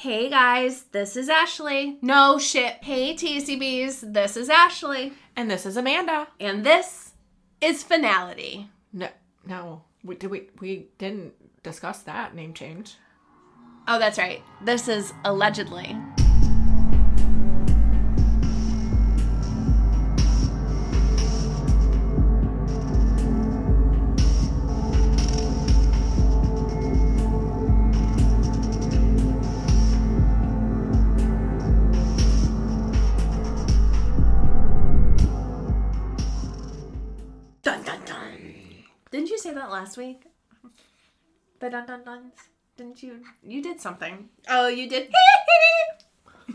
Hey guys, this is Ashley. No shit. Hey TCBs, this is Ashley. And this is Amanda. And this is Finality. No, no, we did we we didn't discuss that name change. Oh, that's right. This is allegedly. That last week? The dun dun duns. Didn't you? You did something. Oh, you did.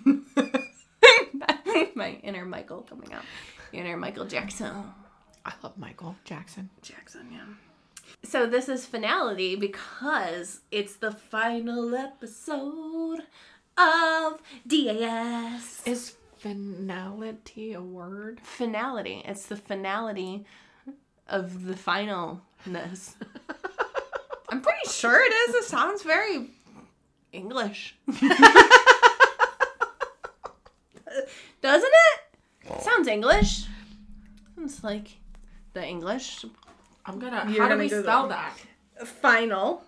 My inner Michael coming out. Inner Michael Jackson. I love Michael Jackson. Jackson, yeah. So this is finality because it's the final episode of DAS. Is finality a word? Finality. It's the finality of the finalness. I'm pretty sure it is. It sounds very English. Doesn't it? Sounds English. Sounds like the English I'm gonna. You're how do gonna we Google. spell that? final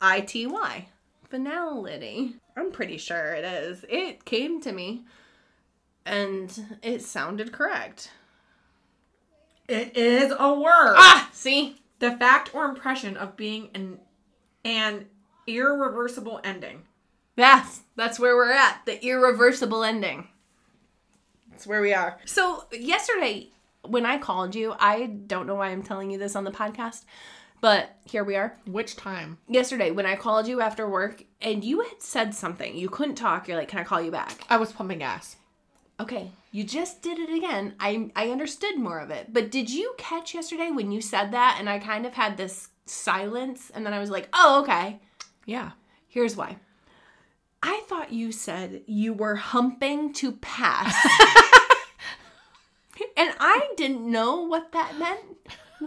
I T Y. Finality. I'm pretty sure it is. It came to me and it sounded correct. It is a word. Ah, see? The fact or impression of being an an irreversible ending. Yes, that's where we're at. The irreversible ending. That's where we are. So, yesterday, when I called you, I don't know why I'm telling you this on the podcast, but here we are. Which time? Yesterday, when I called you after work and you had said something, you couldn't talk. You're like, Can I call you back? I was pumping gas. Okay, you just did it again. I I understood more of it. But did you catch yesterday when you said that and I kind of had this silence and then I was like, "Oh, okay." Yeah. Here's why. I thought you said you were humping to pass. and I didn't know what that meant.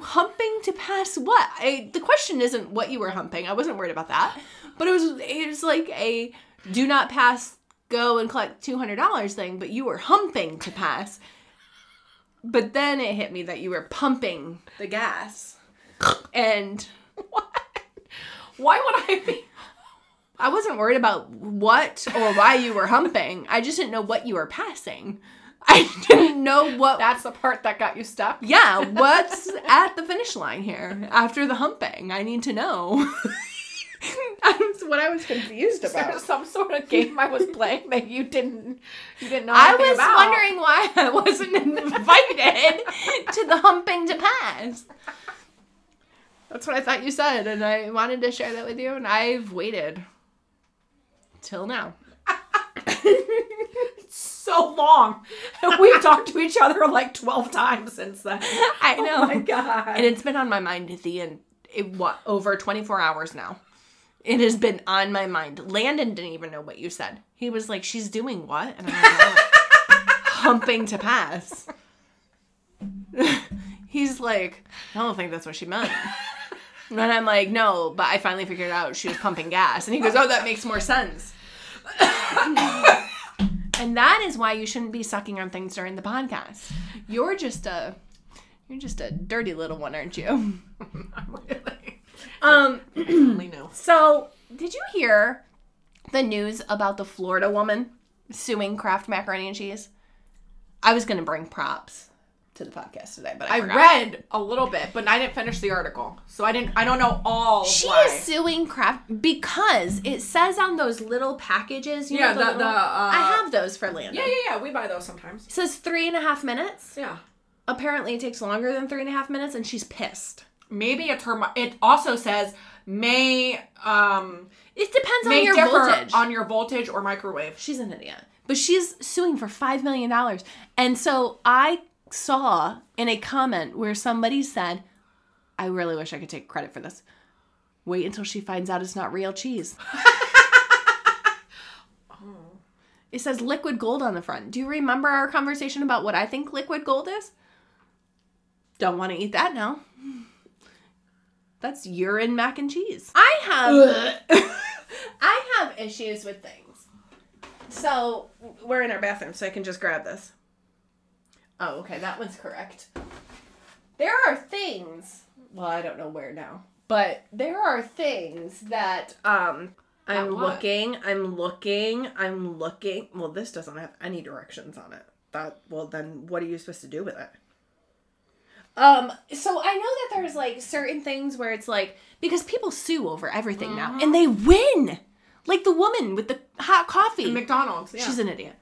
Humping to pass what? I, the question isn't what you were humping. I wasn't worried about that. But it was it was like a do not pass, go and collect $200 thing, but you were humping to pass. But then it hit me that you were pumping the gas. And Why would I be? I wasn't worried about what or why you were humping. I just didn't know what you were passing. I didn't know what. That's the part that got you stuck. yeah, what's at the finish line here after the humping? I need to know. That's what I was confused Is there about. some sort of game I was playing that you didn't you didn't know I was about? wondering why I wasn't invited to the humping to pass. That's what I thought you said, and I wanted to share that with you, and I've waited till now. so long. And we've talked to each other like 12 times since then. I oh know. Oh my god. And it's been on my mind the end, it, what, over 24 hours now. It has been on my mind. Landon didn't even know what you said. He was like, she's doing what? And I'm like, "Oh, humping to pass. He's like, I don't think that's what she meant. And I'm like, no, but I finally figured out she was pumping gas. And he goes, oh, that makes more sense. and that is why you shouldn't be sucking on things during the podcast. You're just a, you're just a dirty little one, aren't you? really. Um, Only know. so did you hear the news about the Florida woman suing Kraft macaroni and cheese? I was gonna bring props to the podcast today, but I, I read a little bit, but I didn't finish the article. So I didn't I don't know all She why. is suing Kraft because it says on those little packages. You Yeah, know, the, the- little, the, uh, I have those for Landon. Yeah, yeah, yeah. We buy those sometimes. It says three and a half minutes. Yeah. Apparently, it takes longer than three and a half minutes, and she's pissed. Maybe a term it also says may um It depends on your voltage. on your voltage or microwave. She's an idiot. But she's suing for $5 million. And so I saw in a comment where somebody said, I really wish I could take credit for this. Wait until she finds out it's not real cheese. It says liquid gold on the front. Do you remember our conversation about what I think liquid gold is? Don't want to eat that now. That's urine mac and cheese. I have I have issues with things. So we're in our bathroom, so I can just grab this. Oh, okay, that one's correct. There are things. Well, I don't know where now, but there are things that um I'm looking, I'm looking, I'm looking. Well, this doesn't have any directions on it. That well, then what are you supposed to do with it? Um, so I know that there's like certain things where it's like because people sue over everything now and they win. Like the woman with the hot coffee. McDonald's. Yeah. She's an idiot.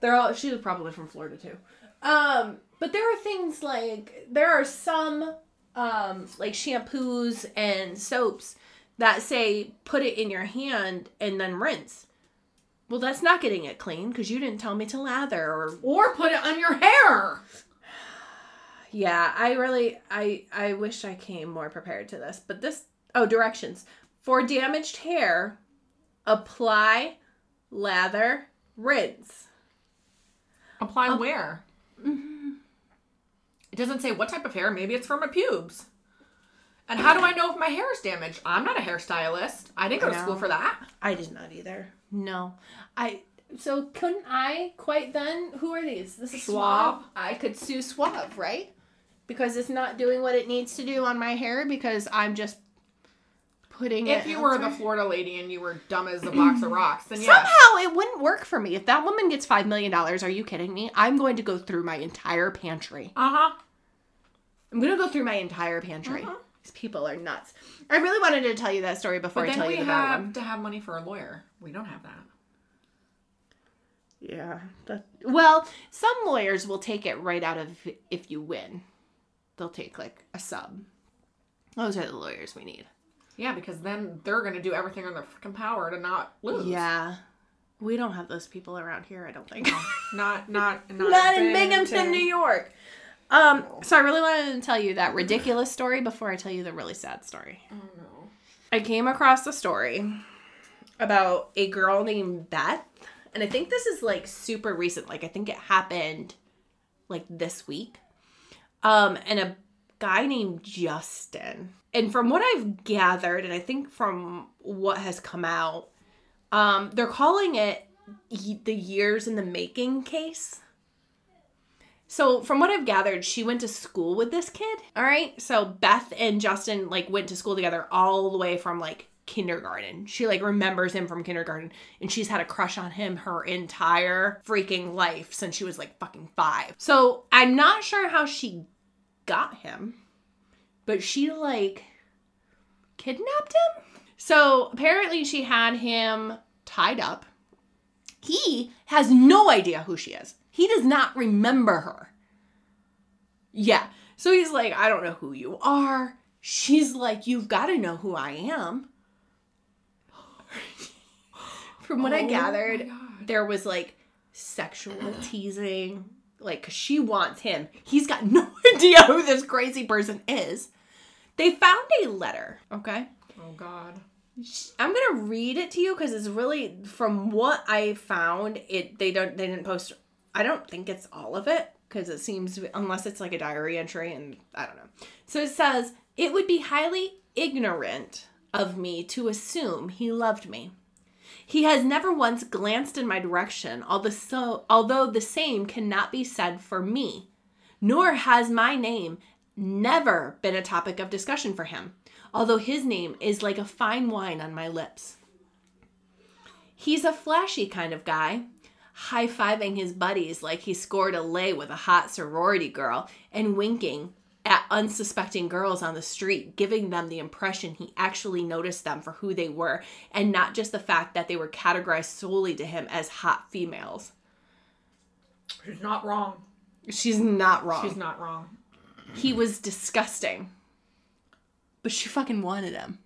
They're all she was probably from Florida too. Um, but there are things like there are some um like shampoos and soaps that say put it in your hand and then rinse. Well, that's not getting it clean because you didn't tell me to lather or or put it on your hair. Yeah, I really I I wish I came more prepared to this. But this oh, directions. For damaged hair, apply, lather, rinse. Apply where? It doesn't say what type of hair. Maybe it's for my pubes. And how do I know if my hair is damaged? I'm not a hairstylist. I didn't go I to school for that. I did not either. No. I so couldn't I quite then who are these? This is Suave. Suave. I could sue Suave, right? Because it's not doing what it needs to do on my hair because I'm just putting it If you were the. Florida lady and you were dumb as a box of rocks, then yes. Somehow it wouldn't work for me. If that woman gets five million dollars, are you kidding me? I'm going to go through my entire pantry. Uh huh. I'm gonna go through my entire pantry. Uh-huh. These people are nuts. I really wanted to tell you that story before But I then tell we you the bad have one. to have money for a lawyer. We don't have that. Yeah. That, well, some lawyers will take it right out of if you win. They'll take like a sub. Those are the lawyers we need. Yeah, because then they're gonna do everything in their freaking power to not lose. Yeah. We don't have those people around here, I don't think. Not not not, Not in Binghamton, New York. Um, so I really wanted to tell you that ridiculous story before I tell you the really sad story. Oh no. I came across a story about a girl named Beth, and I think this is like super recent. Like I think it happened like this week. Um, and a guy named Justin. And from what I've gathered, and I think from what has come out, um, they're calling it the years in the making case. So from what I've gathered, she went to school with this kid. All right. So Beth and Justin like went to school together all the way from like kindergarten. She like remembers him from kindergarten and she's had a crush on him her entire freaking life since she was like fucking 5. So I'm not sure how she got him, but she like kidnapped him. So apparently she had him tied up. He has no idea who she is. He does not remember her. Yeah. So he's like, I don't know who you are. She's like, You've got to know who I am. From what I Oh my gathered, there was like sexual teasing. like cause she wants him. He's got no idea who this crazy person is. They found a letter, okay? Oh god. I'm gonna read it to you because it's really from what I found. It they don't they didn't post. I don't think it's all of it because it seems unless it's like a diary entry and I don't know. So it says it would be highly ignorant of me to assume he loved me. He has never once glanced in my direction, although although the same cannot be said for me. Nor has my name never been a topic of discussion for him, although his name is like a fine wine on my lips. He's a flashy kind of guy, high fiving his buddies like he scored a lay with a hot sorority girl and winking at unsuspecting girls on the street, giving them the impression he actually noticed them for who they were and not just the fact that they were categorized solely to him as hot females. She's not wrong. She's not wrong. She's not wrong. He was disgusting. But she fucking wanted him.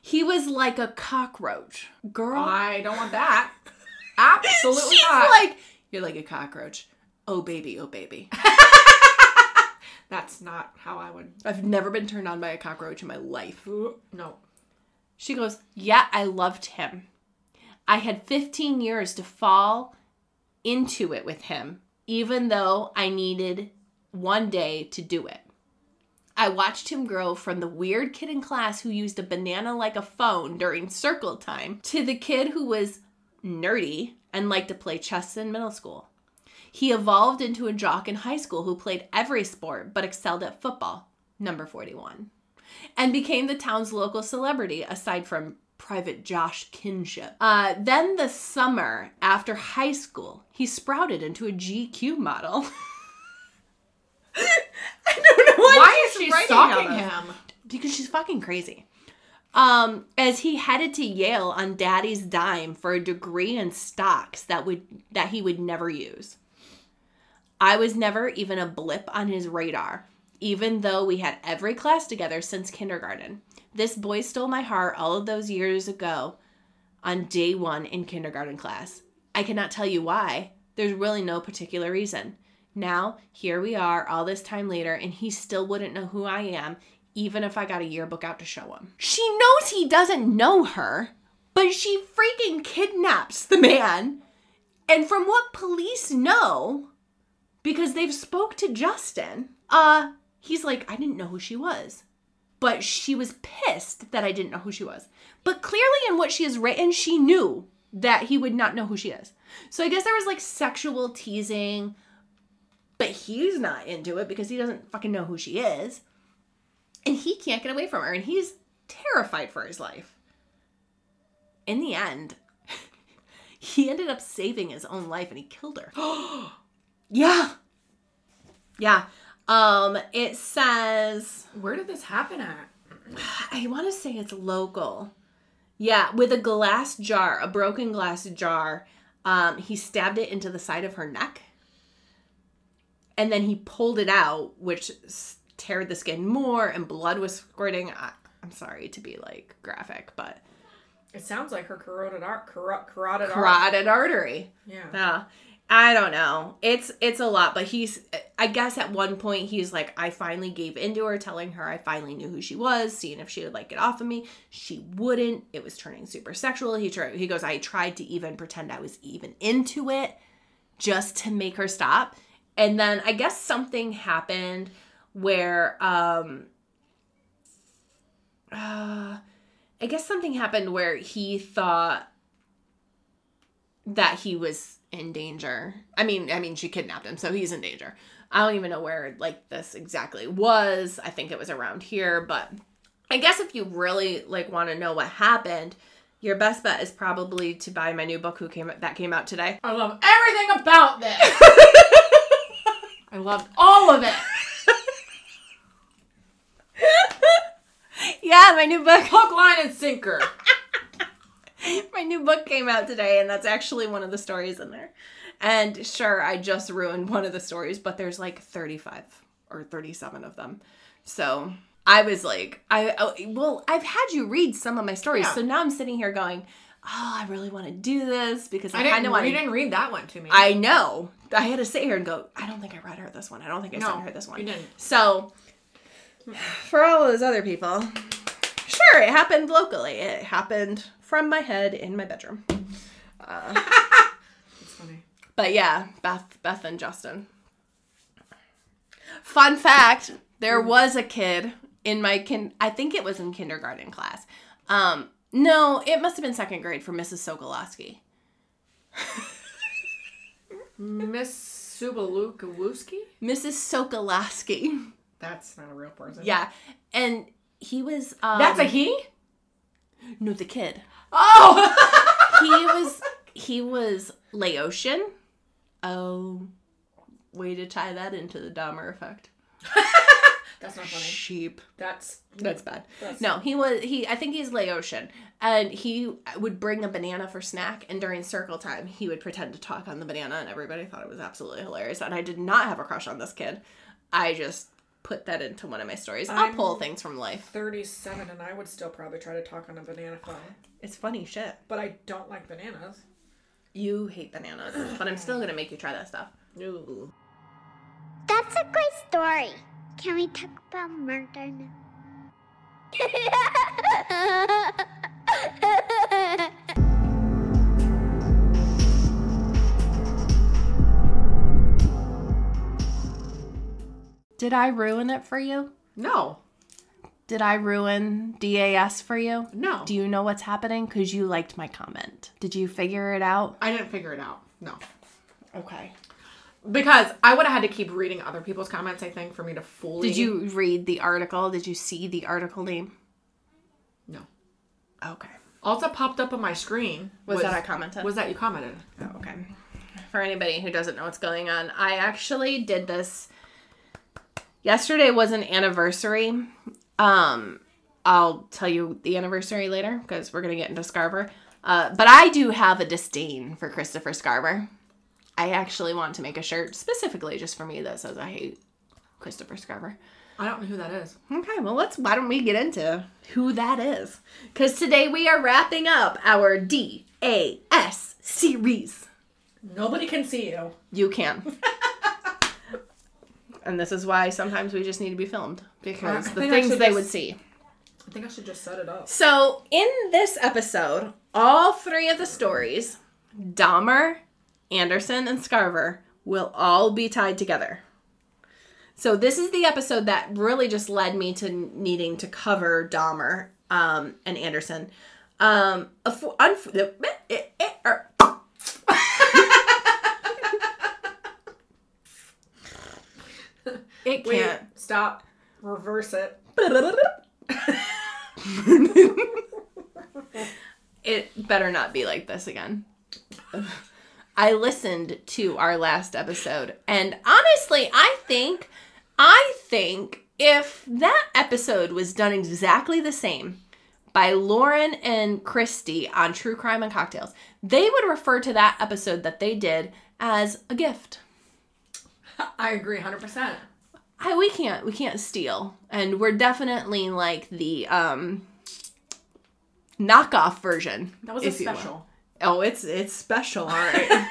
He was like a cockroach. Girl. I don't want that. Absolutely not. She's not. like, you're like a cockroach. Oh, baby, oh, baby. That's not how I would. I've never been turned on by a cockroach in my life. No. She goes, Yeah, I loved him. I had 15 years to fall into it with him, even though I needed one day to do it. I watched him grow from the weird kid in class who used a banana like a phone during circle time to the kid who was nerdy, and liked to play chess in middle school. He evolved into a jock in high school who played every sport but excelled at football, number 41, and became the town's local celebrity aside from Private Josh Kinship. Uh, then, the summer after high school, he sprouted into a GQ model. I don't know why, Why she's is she stalking him? because she's fucking crazy. Um, as he headed to Yale on daddy's dime for a degree in stocks that would that he would never use. I was never even a blip on his radar, even though we had every class together since kindergarten. This boy stole my heart all of those years ago on day one in kindergarten class. I cannot tell you why. There's really no particular reason. Now, here we are all this time later, and he still wouldn't know who I am, even if I got a yearbook out to show him. She knows he doesn't know her, but she freaking kidnaps the man. And from what police know, because they've spoke to Justin, uh, he's like, I didn't know who she was. But she was pissed that I didn't know who she was. But clearly in what she has written, she knew that he would not know who she is. So I guess there was like sexual teasing, but he's not into it because he doesn't fucking know who she is. And he can't get away from her and he's terrified for his life. In the end, he ended up saving his own life and he killed her. yeah. Yeah. Um it says Where did this happen at? I want to say it's local. Yeah, with a glass jar, a broken glass jar. Um, he stabbed it into the side of her neck. And then he pulled it out, which teared the skin more, and blood was squirting. I, I'm sorry to be like graphic, but It sounds like her carotid art, caro- carotid art. carotid artery. Yeah. Yeah. I don't know. It's it's a lot, but he's I guess at one point he's like I finally gave into her telling her I finally knew who she was, seeing if she would like get off of me. She wouldn't. It was turning super sexual. He tried he goes I tried to even pretend I was even into it just to make her stop. And then I guess something happened where um uh I guess something happened where he thought that he was in danger. I mean, I mean she kidnapped him, so he's in danger. I don't even know where like this exactly was. I think it was around here, but I guess if you really like want to know what happened, your best bet is probably to buy my new book who came that came out today. I love everything about this. I love all of it. yeah, my new book Hook, line, and sinker. my new book came out today and that's actually one of the stories in there. And sure i just ruined one of the stories but there's like 35 or 37 of them. So i was like i oh, well i've had you read some of my stories. Yeah. so now i'm sitting here going oh i really want to do this because i, I kind of want You didn't read that one to me. i know. I had to sit here and go i don't think i read her this one. I don't think i No, sent her this one. you didn't. so for all those other people sure it happened locally. It happened from my head in my bedroom It's funny. But yeah, Beth, Beth and Justin. Fun fact: there was a kid in my kin. I think it was in kindergarten class. Um, no, it must have been second grade for Mrs. Sokolowski. Miss Subalukawuski? Mrs. Sokolowski. That's not a real person. Yeah, and he was. Um, That's a he? No, the kid. Oh! He was. He was Laotian. Oh, way to tie that into the Dahmer effect. That's not funny. Sheep. That's That's bad. That's- No, he was he. I think he's Laotian, and he would bring a banana for snack. And during circle time, he would pretend to talk on the banana, and everybody thought it was absolutely hilarious. And I did not have a crush on this kid. I just put that into one of my stories. I'll I'm- pull things from life. 37 and I would still probably try to talk on a banana phone. It's funny shit. But I don't like bananas. You hate bananas, but I'm still gonna make you try that stuff. Ooh. That's a great story. Can we talk about murder now? Did I ruin it for you? No. Did I ruin DAS for you? No. Do you know what's happening? Because you liked my comment. Did you figure it out? I didn't figure it out. No. Okay. Because I would have had to keep reading other people's comments, I think, for me to fully. Did you read the article? Did you see the article name? No. Okay. That popped up on my screen Was, that I commented? was that you commented. Oh, okay. For anybody who doesn't know what's going on, I actually did this. Yesterday was an anniversary. Um, I'll tell you the anniversary later because we're gonna get into Scarver. Uh, but I do have a disdain for Christopher Scarver. I actually want to make a shirt specifically just for me that says I hate Christopher Scarver. I don't know who that is. Okay, well let's why don't we get into who that is? Because today we are wrapping up our DAS series. Nobody can see you. You can. and this is why sometimes we just need to be filmed because I the things they just- would see. I think I should just set it up. So, in this episode, all three of the stories, Dahmer, Anderson, and Scarver, will all be tied together. So, this is the episode that really just led me to needing to cover Dahmer um, and Anderson. Um, unf- it Wait, can't. stop. Reverse it. it better not be like this again. I listened to our last episode and honestly, I think I think if that episode was done exactly the same by Lauren and Christy on True Crime and Cocktails, they would refer to that episode that they did as a gift. I agree 100%. I, we can't we can't steal and we're definitely like the um knockoff version That was a if you will. special. oh it's it's special all right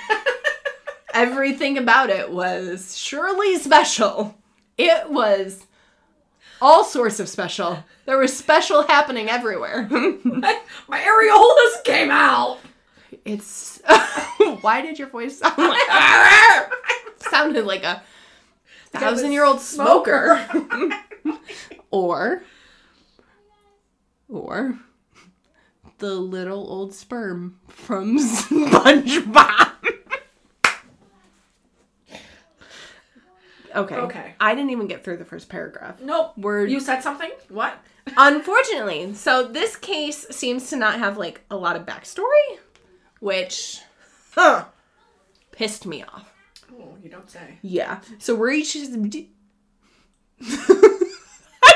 everything about it was surely special it was all sorts of special there was special happening everywhere My, my areolas came out. it's why did your voice sound like sounded like a thousand year old smoker or or the little old sperm from SpongeBob. okay. Okay. I didn't even get through the first paragraph. Nope. Word. You said something? What? Unfortunately, so this case seems to not have like a lot of backstory, which huh, pissed me off. You don't say. Yeah. So we're each. I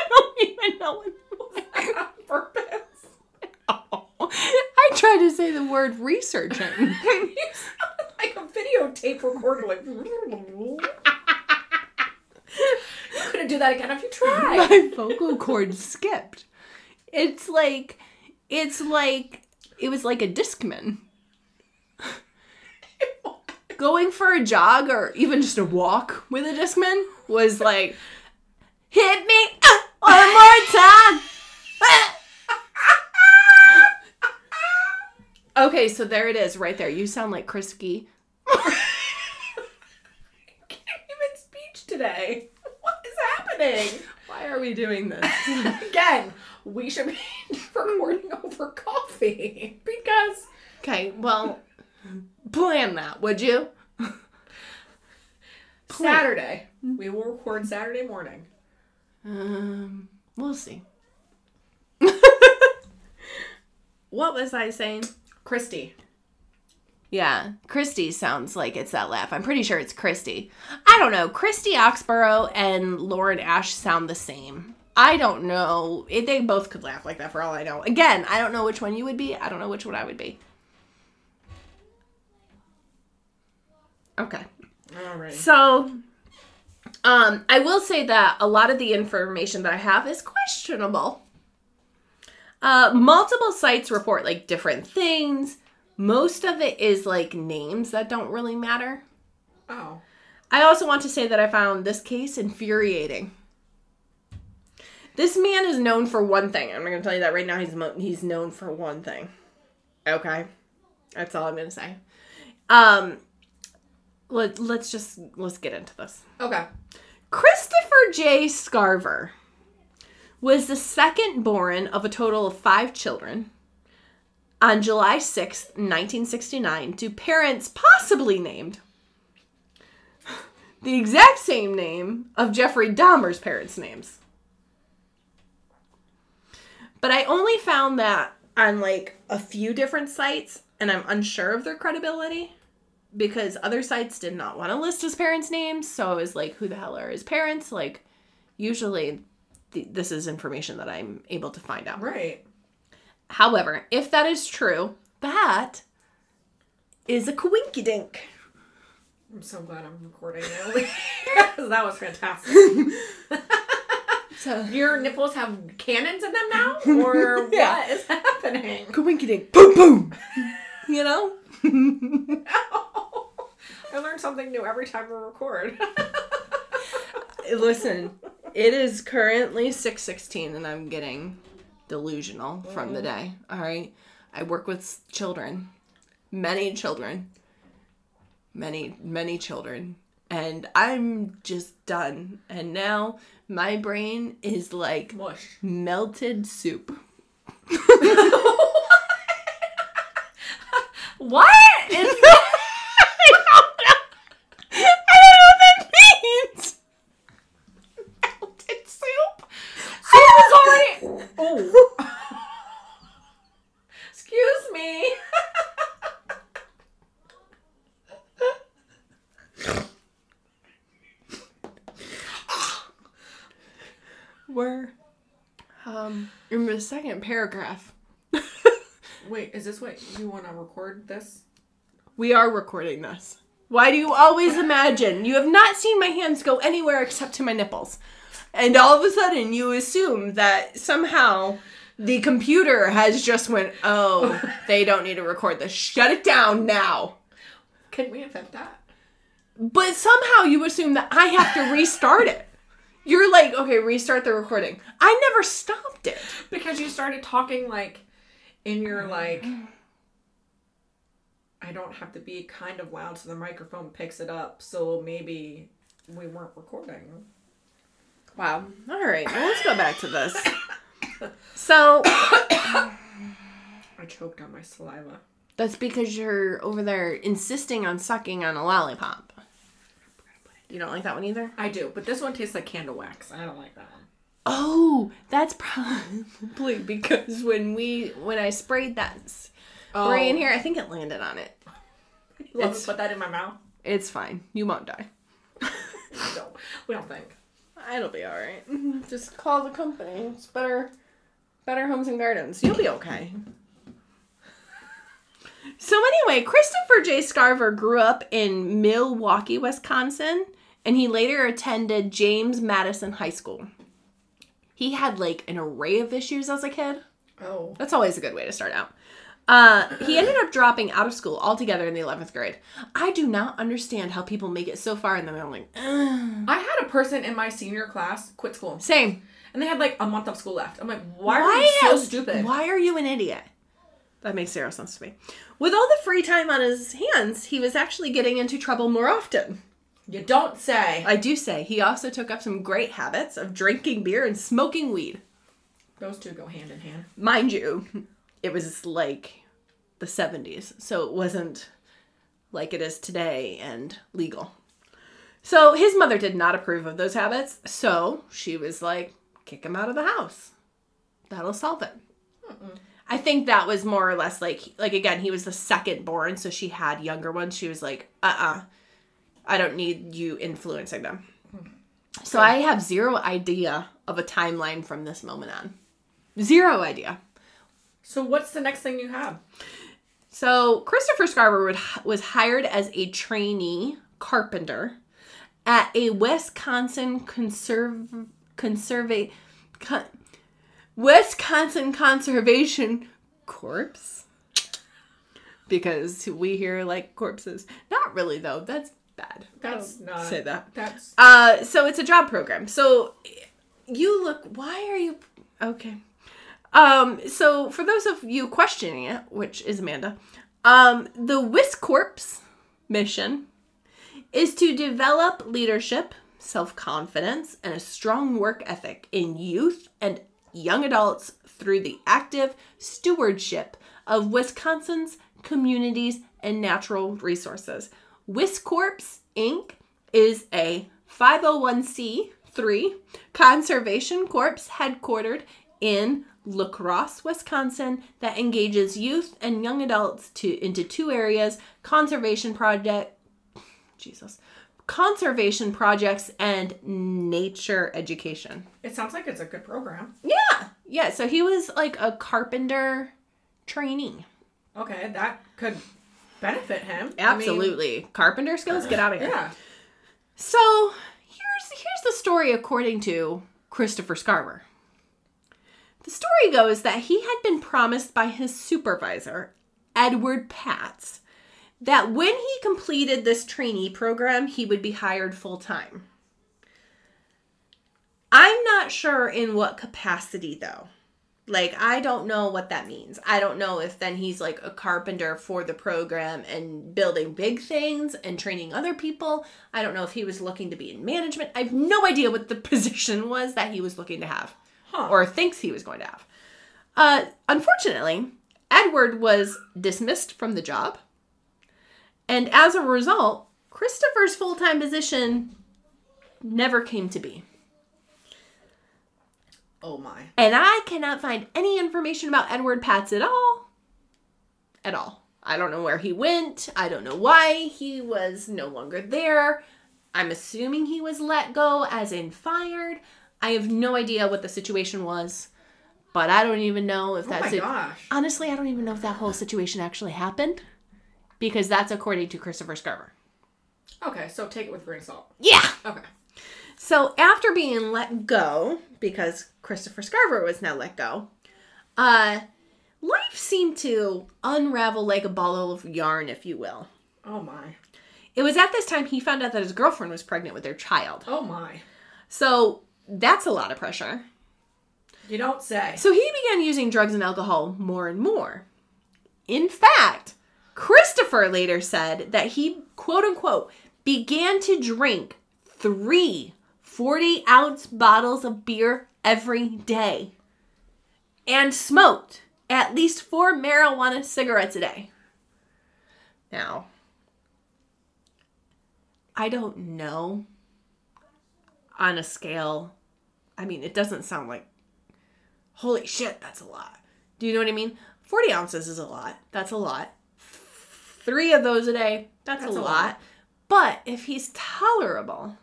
don't even know what. On purpose. I tried to say the word researching. you sound like a videotape recorder. Like, you couldn't do that again if you tried. My vocal cord skipped. It's like, it's like, it was like a discman. Going for a jog or even just a walk with a discman was like, hit me uh, one more time. okay, so there it is, right there. You sound like Krisky. can't even speech today. What is happening? Why are we doing this? Again, we should be recording over coffee because Okay, well, plan that, would you? Saturday we will record Saturday morning. Um, we'll see. what was I saying? Christy, Yeah, Christy sounds like it's that laugh. I'm pretty sure it's Christy. I don't know. Christy Oxborough and Lauren Ash sound the same. I don't know. It, they both could laugh like that for all I know. Again, I don't know which one you would be. I don't know which one I would be. Okay. all right. So, um, I will say that a lot of the information that I have is questionable. Uh, multiple sites report like different things. Most of it is like names that don't really matter. Oh, I also want to say that I found this case infuriating. This man is known for one thing. I'm going to tell you that right now. He's mo- he's known for one thing. Okay, that's all I'm going to say. Um, let let's just let's get into this. okay. Christopher J. Scarver was the second born of a total of five children. On July 6th, 1969, to parents possibly named the exact same name of Jeffrey Dahmer's parents' names. But I only found that on like a few different sites, and I'm unsure of their credibility because other sites did not want to list his parents' names. So I was like, who the hell are his parents? Like, usually th- this is information that I'm able to find out. Right. However, if that is true, that is a coinky dink. I'm so glad I'm recording it. 'Cause that was fantastic. So, Your nipples have cannons in them now? Or Yeah. what is happening? coinky dink, boom, boom. you know? I learn something new every time we record. Listen, it is currently 6:16 and I'm getting delusional from the day. All right? I work with children. Many children. Many many children. And I'm just done. And now my brain is like Mush. melted soup. What I don't know. I don't know what that means. melted soup? Soup is already. Oh. Excuse me. We're um in the second paragraph. Wait, is this what you want to record this? We are recording this. Why do you always imagine? You have not seen my hands go anywhere except to my nipples. And all of a sudden you assume that somehow the computer has just went, "Oh, they don't need to record this. Shut it down now." Can we invent that? But somehow you assume that I have to restart it. You're like, "Okay, restart the recording." I never stopped it. Because you started talking like in your like I don't have to be kind of loud so the microphone picks it up, so maybe we weren't recording. Wow. All right. Well, let's go back to this. So I choked on my saliva. that's because you're over there insisting on sucking on a lollipop. You don't like that one either? I do, but this one tastes like candle wax. I don't like that one. Oh, that's probably because when we when I sprayed that spray in oh. here, I think it landed on it. Love It's- to put that in my mouth. It's fine. You won't die. No, we don't think. It'll be all right. Just call the company. It's better, better homes and gardens. You'll be okay. So anyway, Christopher J. Scarver grew up in Milwaukee, Wisconsin, and he later attended James Madison High School. He had like an array of issues as a kid. Oh. That's always a good way to start out. Uh, he ended up dropping out of school altogether in the 11th grade. I do not understand how people make it so far and then I'm like, "Ugh." I had a person in my senior class quit school, same. and they had like a month of school left. I'm like, why, are you so stupid? Why are you an idiot? That makes zero sense to me. With all the free time on his hands, he was actually getting into trouble more often. You don't say. I do say he also took up some great habits of drinking beer and smoking weed. Those two go hand in hand. Mind you, it was like the 70s, so it wasn't like it is today and legal. So his mother did not approve of those habits, so she was like, kick him out of the house. That'll solve it. I think that was more or less like like again, he was the second born, so she had younger ones. She was like, uh-uh. I don't need you influencing them. Hmm. So I have zero idea of a timeline from this moment on. Zero idea. So what's the next thing you have? So Christopher Scarver would, was hired as a trainee carpenter at a Wisconsin conserve conserva con, Wisconsin Conservation Corps. Because we hear like corpses. Not really though. That's bad. That's not say that. That's Uh, so it's a job program. So you look. Why are you? Okay. Um. So for those of you questioning it, which is Amanda, um, the WISCorps mission is to develop leadership, self confidence, and a strong work ethic in youth and young adults through the active stewardship of Wisconsin's communities and natural resources. Wiscorps Inc. is a 501c3 conservation corps headquartered in La Crosse, Wisconsin, that engages youth and young adults to into two areas: conservation project, Jesus, conservation projects and nature education. It sounds like it's a good program. Yeah, yeah. So he was like a carpenter trainee. Okay, that could benefit him. I mean, Absolutely, carpenter skills. Get out of here. yeah. So here's here's the story according to Christopher Scarver. The story goes that he had been promised by his supervisor, Edward Patz, that when he completed this trainee program, he would be hired full time. I'm not sure in what capacity though. Like, I don't know what that means. I don't know if then he's like a carpenter for the program and building big things and training other people. I don't know if he was looking to be in management. I have no idea what the position was that he was looking to have Huh. or thinks he was going to have. Uh, unfortunately, Edward was dismissed from the job. And as a result, Christopher's full time position never came to be. Oh my. And I cannot find any information about Edward Patz at all. At all. I don't know where he went. I don't know why he was no longer there. I'm assuming he was let go, as in fired. I have no idea what the situation was, but I don't even know if Oh my that's it. gosh. Honestly, I don't even know if that whole situation actually happened because that's according to Christopher Scarver. Okay, so take it with a grain of salt. Yeah. Okay. So after being let go, because Christopher Scarver was now let go, uh, life seemed to unravel like a ball of yarn, if you will. Oh my. It was at this time he found out that his girlfriend was pregnant with their child. Oh my. So that's a lot of pressure. You don't say. So he began using drugs and alcohol more and more. In fact, Christopher later said that he, quote unquote, began to drink three 40 ounce bottles of beer every day and smoked at least four marijuana cigarettes a day. Now, I don't know on a scale. I mean, it doesn't sound like holy shit, that's a lot. Do you know what I mean? 40 ounces is a lot. That's a lot. Three of those a day, that's, That's a, lot. lot. But if he's tolerable,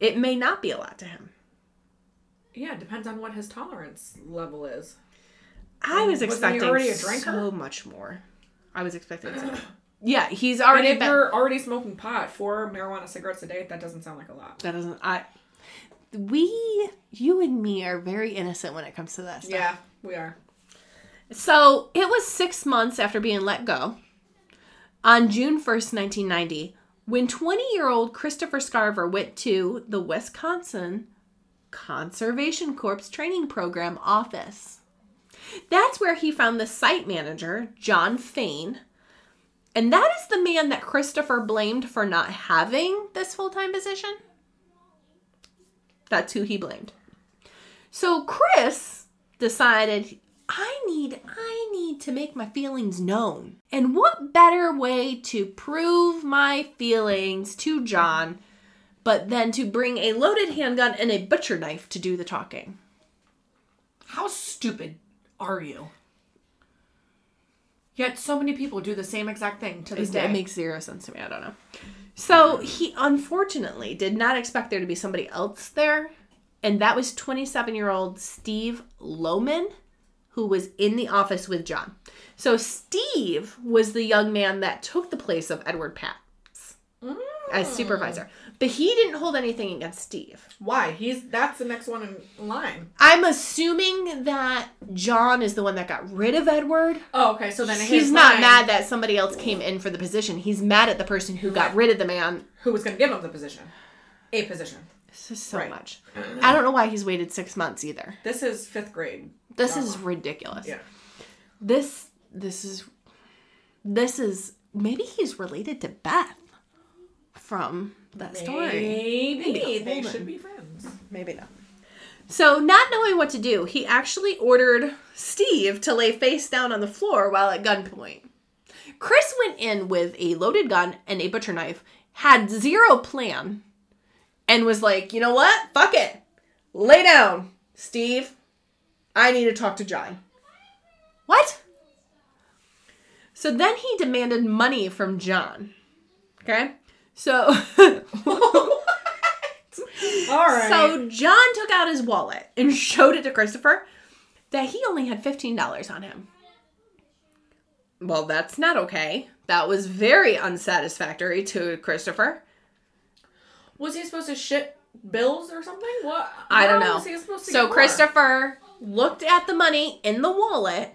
it may not be a lot to him. Yeah, it depends on what his tolerance level is. I was wasn't he expecting already a drinker? so much more. I was expecting so Yeah, he's And already if been. you're already smoking pot, four marijuana cigarettes a day, that doesn't sound like a lot. That doesn't. I. We, you and me, are very innocent when it comes to that stuff. Yeah, we are. So it was six months after being let go, on June 1st, 1990, when 20 year old Christopher Scarver went to the Wisconsin Conservation Corps Training Program office. That's where he found the site manager, John Feyen. And that is the man that Christopher blamed for not having this full time position. That's who he blamed. So Chris decided I need I need to make my feelings known. And what better way to prove my feelings to John but then to bring a loaded handgun and a butcher knife to do the talking. How stupid are you? Yet so many people do the same exact thing to this It, day. it makes zero sense to me. I don't know. So he unfortunately did not expect there to be somebody else there, and that was 27 year old Steve Lohman, who was in the office with John. So Steve was the young man that took the place of Edward Patz as mm. supervisor, but he didn't hold anything against Steve. Why? He's that's the next one in line. I'm assuming that John is the one that got rid of Edward. Oh, okay. So then He's not mind, mad that somebody else came in for the position. He's mad at the person who got rid of the man who was going to give him the position, a position. This is so Right. much. I don't know why he's waited six months either. This is fifth grade. This drama. is ridiculous. Yeah. This this is this is maybe he's related to Beth from that story. Maybe, Maybe they should be friends. Maybe not. So, not knowing what to do, he actually ordered Steve to lay face down on the floor while at gunpoint. Chris went in with a loaded gun and a butcher knife, had zero plan, and was like, you know what? Fuck it. Lay down, Steve. I need to talk to John. What? So then he demanded money from John. Okay? So All right. So John took out his wallet and showed it to Christopher that he only had $15 on him. Well, that's not okay. That was very unsatisfactory to Christopher. was he supposed to ship bills or something? What? I don't know. was he supposed to So? Christopher looked at the money in the wallet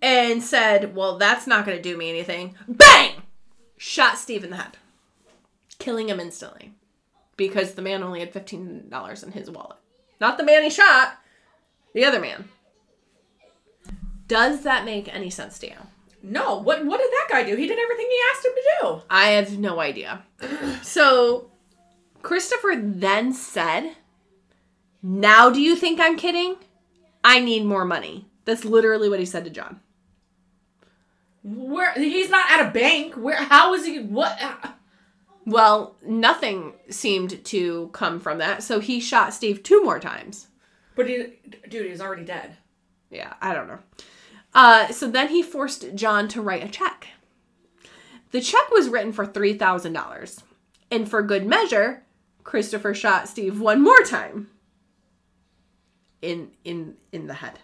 and said, Well, that's not going to do me anything. Bang! Shot Steve in the head, killing him instantly because the man only had $15 in his wallet. Not the man he shot, the other man. Does that make any sense to you? No. What? What did that guy do? He did everything he asked him to do. I have no idea. So Christopher then said, Now do you think I'm kidding? I need more money. That's literally what he said to John. Where? He's not at a bank. Where? How is he? What? Well, nothing seemed to come from that, so he shot Steve two more times. But he, dude, he's already dead. Yeah, I don't know. Uh, so then he forced John to write a check. The check was written for $3,000. And for good measure, Christopher shot Steve one more time in in in the head.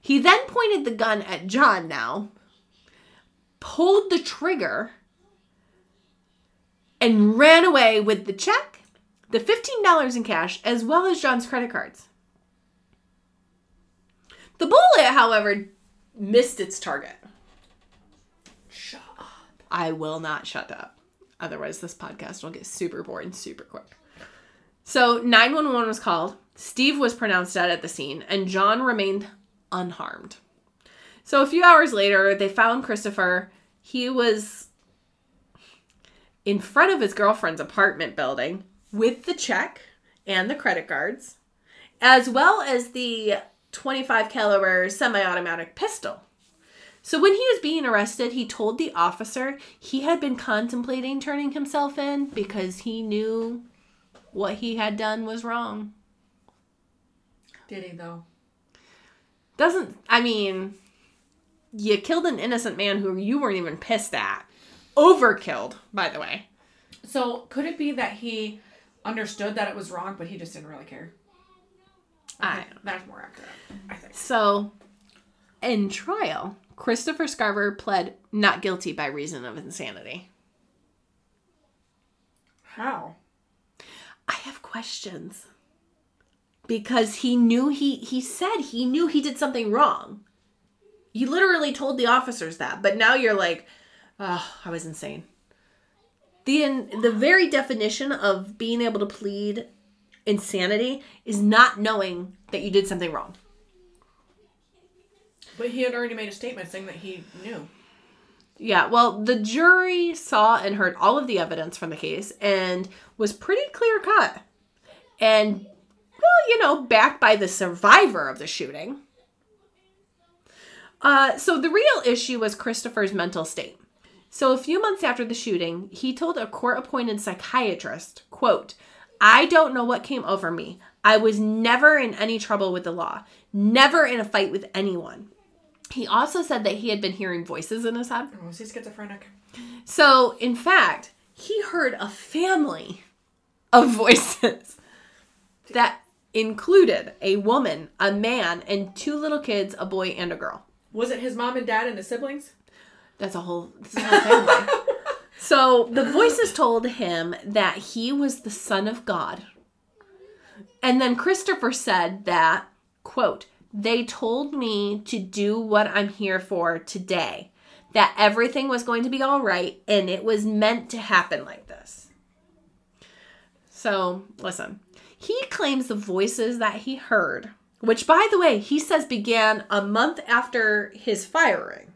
He then pointed the gun at John now, pulled the trigger, and ran away with the check, the $15 in cash, as well as John's credit cards. The bullet, however, missed its target. Shut up. I will not shut up. Otherwise, this podcast will get super boring super quick. So, 911 was called. Steve was pronounced dead at the scene, and John remained unharmed. So, a few hours later, they found Christopher. He was in front of his girlfriend's apartment building with the check and the credit cards, as well as the 25 caliber semi-automatic pistol. So when he was being arrested, he told the officer he had been contemplating turning himself in because he knew what he had done was wrong. Did he though? Doesn't I mean you killed an innocent man who you weren't even pissed at. Overkilled, by the way. So could it be that he understood that it was wrong, but he just didn't really care? I That's more accurate, I think. So, in trial, Christopher Scarver pled not guilty by reason of insanity. How? I have questions. Because he knew he he said he knew he did something wrong. You literally told the officers that, but now you're like, oh, I was insane. The in, the very definition of being able to plead insanity is not knowing that you did something wrong. But he had already made a statement saying that he knew. Yeah, well, the jury saw and heard all of the evidence from the case and was pretty clear cut. And, well, you know, backed by the survivor of the shooting. Uh, so the real issue was Christopher's mental state. So a few months after the shooting, he told a court-appointed psychiatrist, quote, I don't know what came over me. I was never in any trouble with the law, never in a fight with anyone. He also said that he had been hearing voices in his head. Oh, is he schizophrenic? So, in fact, he heard a family of voices that included a woman, a man, and two little kids, a boy and a girl. Was it his mom and dad and his siblings? That's a whole, that's a whole family. so, the voices told him that he was the son of God. And then Christopher said that, quote, they told me to do what I'm here for today, that everything was going to be all right, and it was meant to happen like this. So, listen, he claims the voices that he heard, which, by the way, he says began a month after his firing,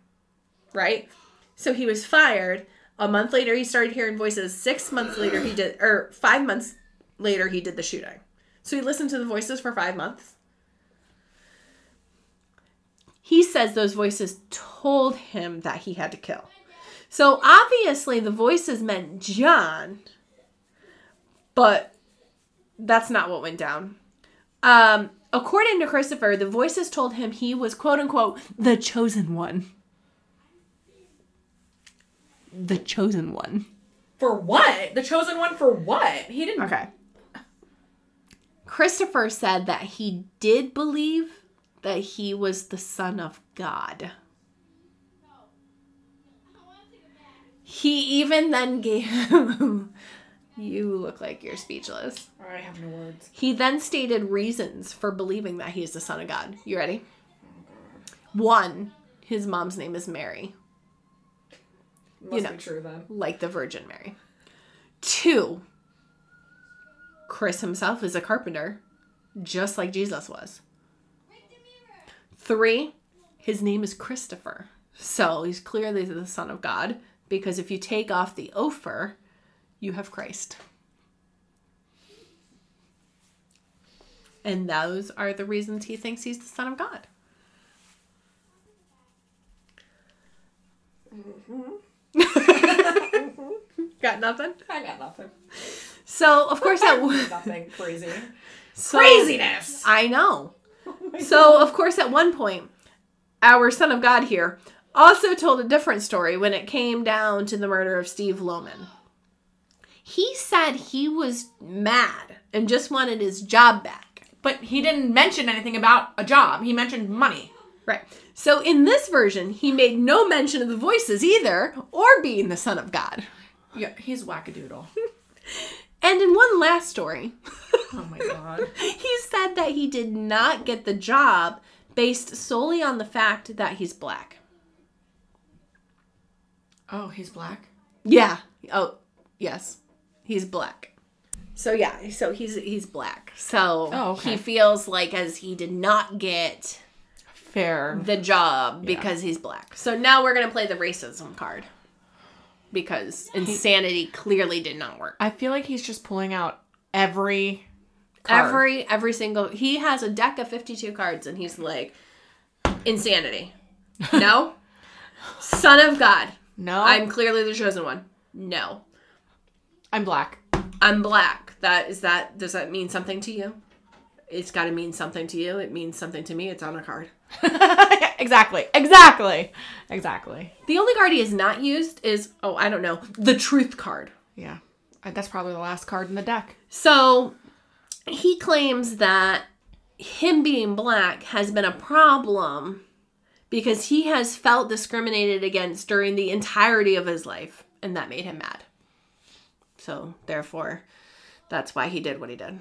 right? So he was fired. A month later, he started hearing voices. Six months later, he did, or five months later, he did the shooting. So he listened to the voices for five months. He says those voices told him that he had to kill. So obviously the voices meant John, but that's not what went down. Um, according to Christopher, the voices told him he was quote unquote the chosen one. The chosen one. For what? The chosen one for what? He didn't. Okay. Christopher said that he did believe that he was the son of God. He even then gave You look like you're speechless. I have no words. He then stated reasons for believing that he is the son of God. You ready? One, his mom's name is Mary, Must know. be true then. like the Virgin Mary. Two, Chris himself is a carpenter, just like Jesus was. Three, his name is Christopher. So he's clearly the Son of God, because if you take off the opher, you have Christ. And those are the reasons he thinks he's the Son of God. Mm-hmm. Got nothing? I got nothing. So, of course, that was nothing crazy. so, Craziness. I know. So, of course, at one point, our son of God here also told a different story when it came down to the murder of Steve Lohman. He said he was mad and just wanted his job back. But he didn't mention anything about a job. He mentioned money. Right. So, in this version, he made no mention of the voices either or being the son of God. Yeah, he's wackadoodle. And in one last story, Oh my god. he said that he did not get the job based solely on the fact that he's black. Oh, he's black. Yeah. Oh, yes. He's black. So yeah, so he's he's black. So Oh, okay. he feels like as he did not get Fair. the job because he's black. So now we're gonna play the racism card. Because insanity clearly did not work. I feel like he's just pulling out every card. Every every single he has a deck of 52 cards and he's like insanity. No. Son of God. No, I'm clearly the chosen one. No. I'm black. I'm black. That is that does that mean something to you? It's got to mean something to you. It means something to me. It's on a card. exactly. Exactly. Exactly. The only card he has not used is oh, I don't know, the truth card. Yeah. Uh, That's probably the last card in the deck. So he claims that him being black has been a problem because he has felt discriminated against during the entirety of his life, and that made him mad. So, therefore, that's why he did what he did.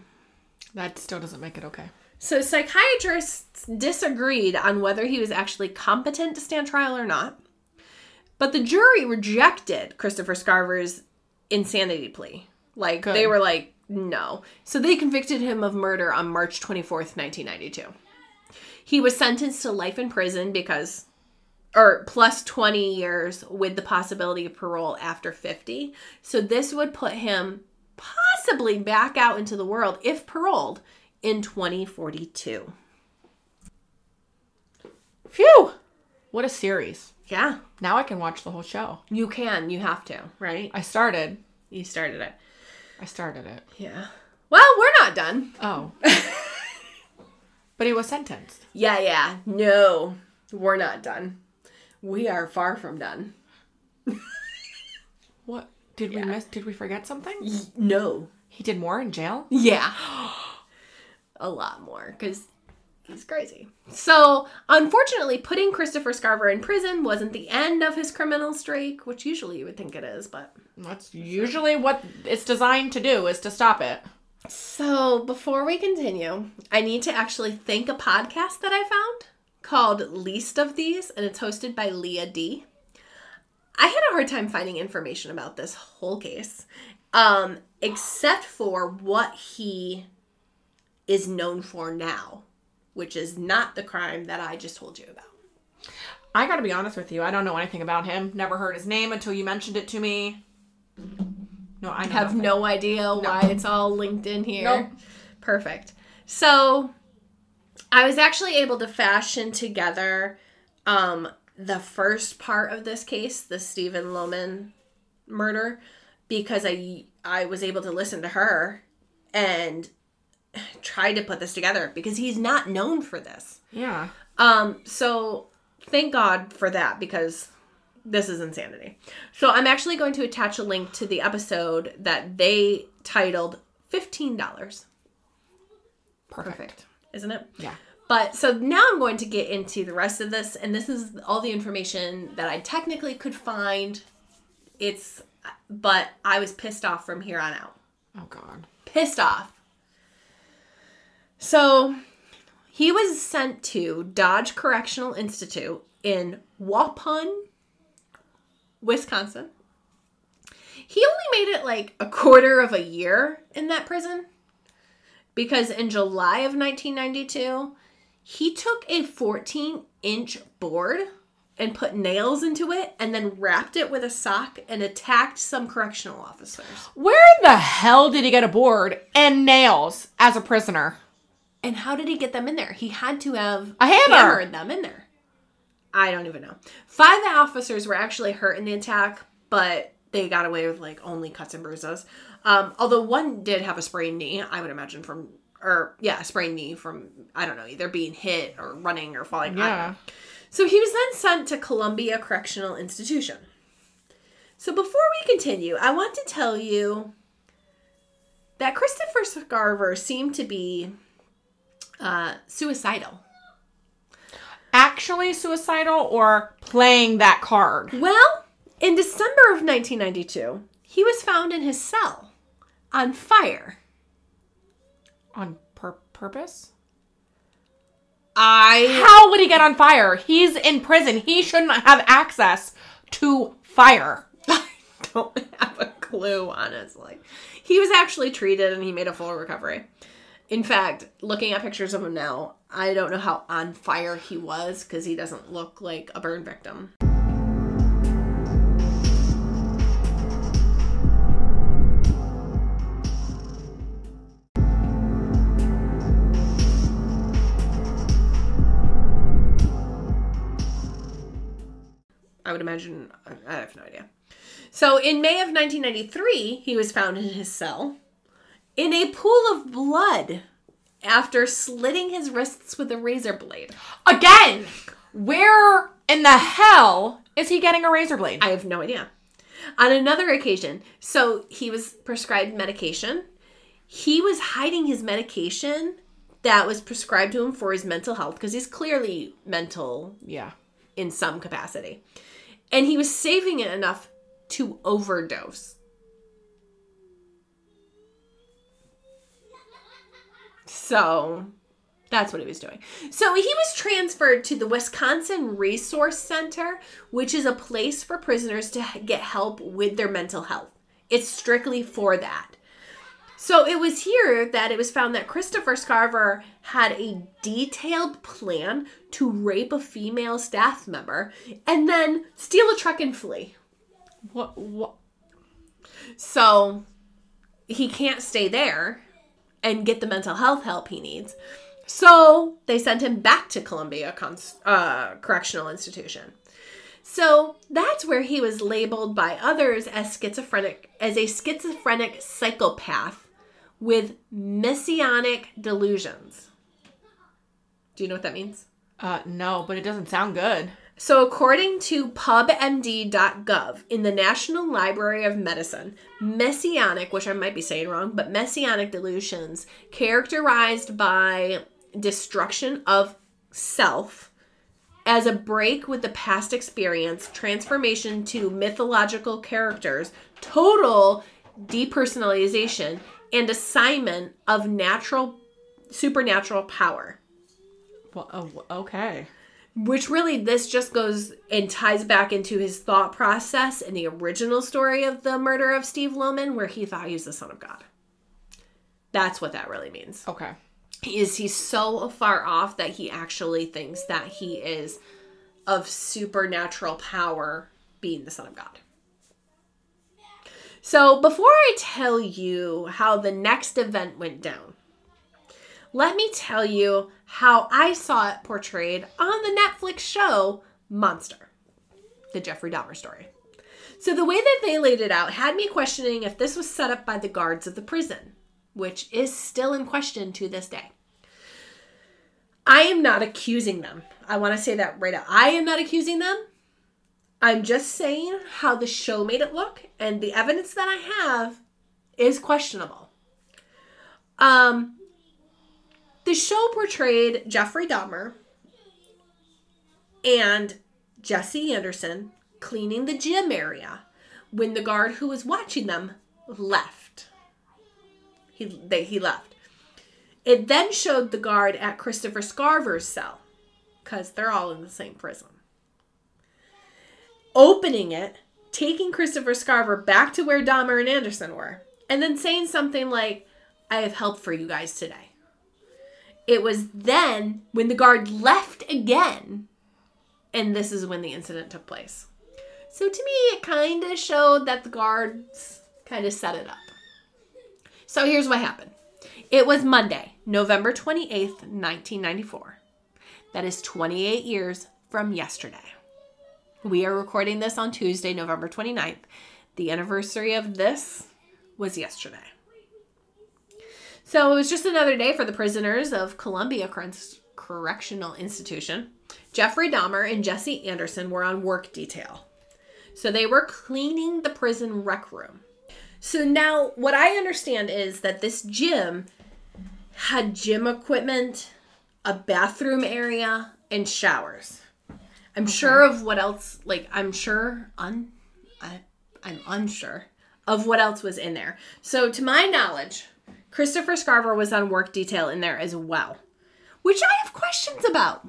That still doesn't make it okay. So, psychiatrists disagreed on whether he was actually competent to stand trial or not. But the jury rejected Christopher Scarver's insanity plea. Like, Good. they were like, no. So, they convicted him of murder on March 24th, 1992. He was sentenced to life in prison because, or plus 20 years with the possibility of parole after 50. So, this would put him possibly back out into the world, if paroled, in 2042. Phew! What a series. Yeah, Now I can watch the whole show. you can. You have to, right? I started. You started it. I started it. Yeah. Well, we're not done. Oh. but he was sentenced. Yeah, yeah. No, we're not done. We are far from done. What? Did we miss? Did we forget something? No. He did more in jail? Yeah. A lot more because he's crazy. So, unfortunately, putting Christopher Scarver in prison wasn't the end of his criminal streak, which usually you would think it is, but. That's usually what it's designed to do is to stop it. So, before we continue, I need to actually thank a podcast that I found called Least of These, and it's hosted by Leah D. I had a hard time finding information about this whole case, um, except for what he is known for now, which is not the crime that I just told you about. I gotta be honest with you. I don't know anything about him. Never heard his name until you mentioned it to me. No, I have nothing. no idea why it's all linked in here. Nope. Perfect. So I was actually able to fashion together um, the first part of this case, the Stephen Lohman murder, because I I was able to listen to her and try to put this together because he's not known for this. Yeah. Um, so thank God for that because this is insanity. So I'm actually going to attach a link to the episode that they titled $15. Perfect. Isn't it? Yeah. But so now I'm going to get into the rest of this, and this is all the information that I technically could find. It's, but I was pissed off from here on out. Oh God. Pissed off. So he was sent to Dodge Correctional Institute in Waupun, Wisconsin. He only made it like a quarter of a year in that prison because in July of 1992, he took a 14 inch board and put nails into it and then wrapped it with a sock and attacked some correctional officers. Where the hell did he get a board and nails as a prisoner? And how did he get them in there? He had to have A hammer. hammered them in there. I don't even know. Five officers were actually hurt in the attack, but they got away with like only cuts and bruises. Um, although one did have a sprained knee, I would imagine from, or yeah, a sprained knee from I don't know, either being hit or running or falling. Yeah. So he was then sent to Columbia Correctional Institution. So before we continue, I want to tell you that Christopher Scarver seemed to be uh, suicidal. Actually suicidal or playing that card? Well, in December of 1992, he was found in his cell on fire. On pur- purpose? I How would he get on fire? He's in prison. He shouldn't have access to fire. I don't have a clue, honestly. He was actually treated and he made a full recovery. In fact, looking at pictures of him now, I don't know how on fire he was because he doesn't look like a burn victim. I would imagine, I have no idea. So in May of 1993, he was found in his cell in a pool of blood after slitting his wrists with a razor blade. Again, where in the hell is he getting a razor blade? I have no idea. On another occasion, so he was prescribed medication. He was hiding his medication that was prescribed to him for his mental health because he's clearly mental yeah. in some capacity. And he was saving it enough to overdose. So that's what he was doing. So he was transferred to the Wisconsin Resource Center, which is a place for prisoners to get help with their mental health. It's strictly for that. So it was here that it was found that Christopher Scarver had a detailed plan to rape a female staff member and then steal a truck and flee. What? What? So he can't stay there and get the mental health help he needs. So they sent him back to Columbia uh, Correctional Institution. So that's where he was labeled by others as schizophrenic, as a schizophrenic psychopath with messianic delusions. Do you know what that means? Uh, no, but it doesn't sound good. So, according to pubmed.gov, in the National Library of Medicine, messianic, which I might be saying wrong, but messianic delusions characterized by destruction of self as a break with the past experience, transformation to mythological characters, total depersonalization, and assignment of natural supernatural power. Well, oh, okay. Which really, this just goes and ties back into his thought process in the original story of the murder of Steve Lohman, where he thought he was the son of God. That's what that really means. Okay. Is he so far off that he actually thinks that he is of supernatural power, being the son of God? So, before I tell you how the next event went down, let me tell you how I saw it portrayed on the Netflix show Monster, the Jeffrey Dahmer story. So the way that they laid it out had me questioning if this was set up by the guards of the prison, which is still in question to this day. I am not accusing them. I want to say that right out. I am not accusing them. I'm just saying how the show made it look, and the evidence that I have is questionable. Um, the show portrayed Jeffrey Dahmer and Jesse Anderson cleaning the gym area when the guard who was watching them left. He they, he left. It then showed the guard at Christopher Scarver's cell because they're all in the same prison. Opening it, taking Christopher Scarver back to where Dahmer and Anderson were, and then saying something like, I have help for you guys today. It was then when the guard left again, and this is when the incident took place. So to me, it kind of showed that the guards kind of set it up. So here's what happened it was Monday, November 28th, 1994. That is 28 years from yesterday. We are recording this on Tuesday, November 29th. The anniversary of this was yesterday. So it was just another day for the prisoners of Columbia Correctional Institution. Jeffrey Dahmer and Jesse Anderson were on work detail. So they were cleaning the prison rec room. So now, what I understand is that this gym had gym equipment, a bathroom area, and showers. I'm okay. sure of what else. Like I'm sure un, I, I'm unsure of what else was in there. So to my knowledge, Christopher Scarver was on work detail in there as well, which I have questions about.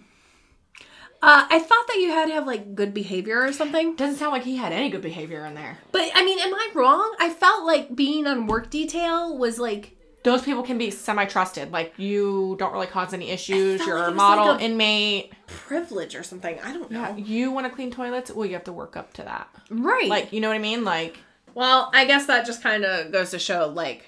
Uh, I thought that you had to have like good behavior or something. Doesn't sound like he had any good behavior in there. But I mean, am I wrong? I felt like being on work detail was like those people can be semi trusted. Like you don't really cause any issues. You're like a model like a inmate. Privilege or something. I don't know. Yeah, you want to clean toilets? Well, you have to work up to that. Right. Like you know what I mean? Like. Well, I guess that just kind of goes to show like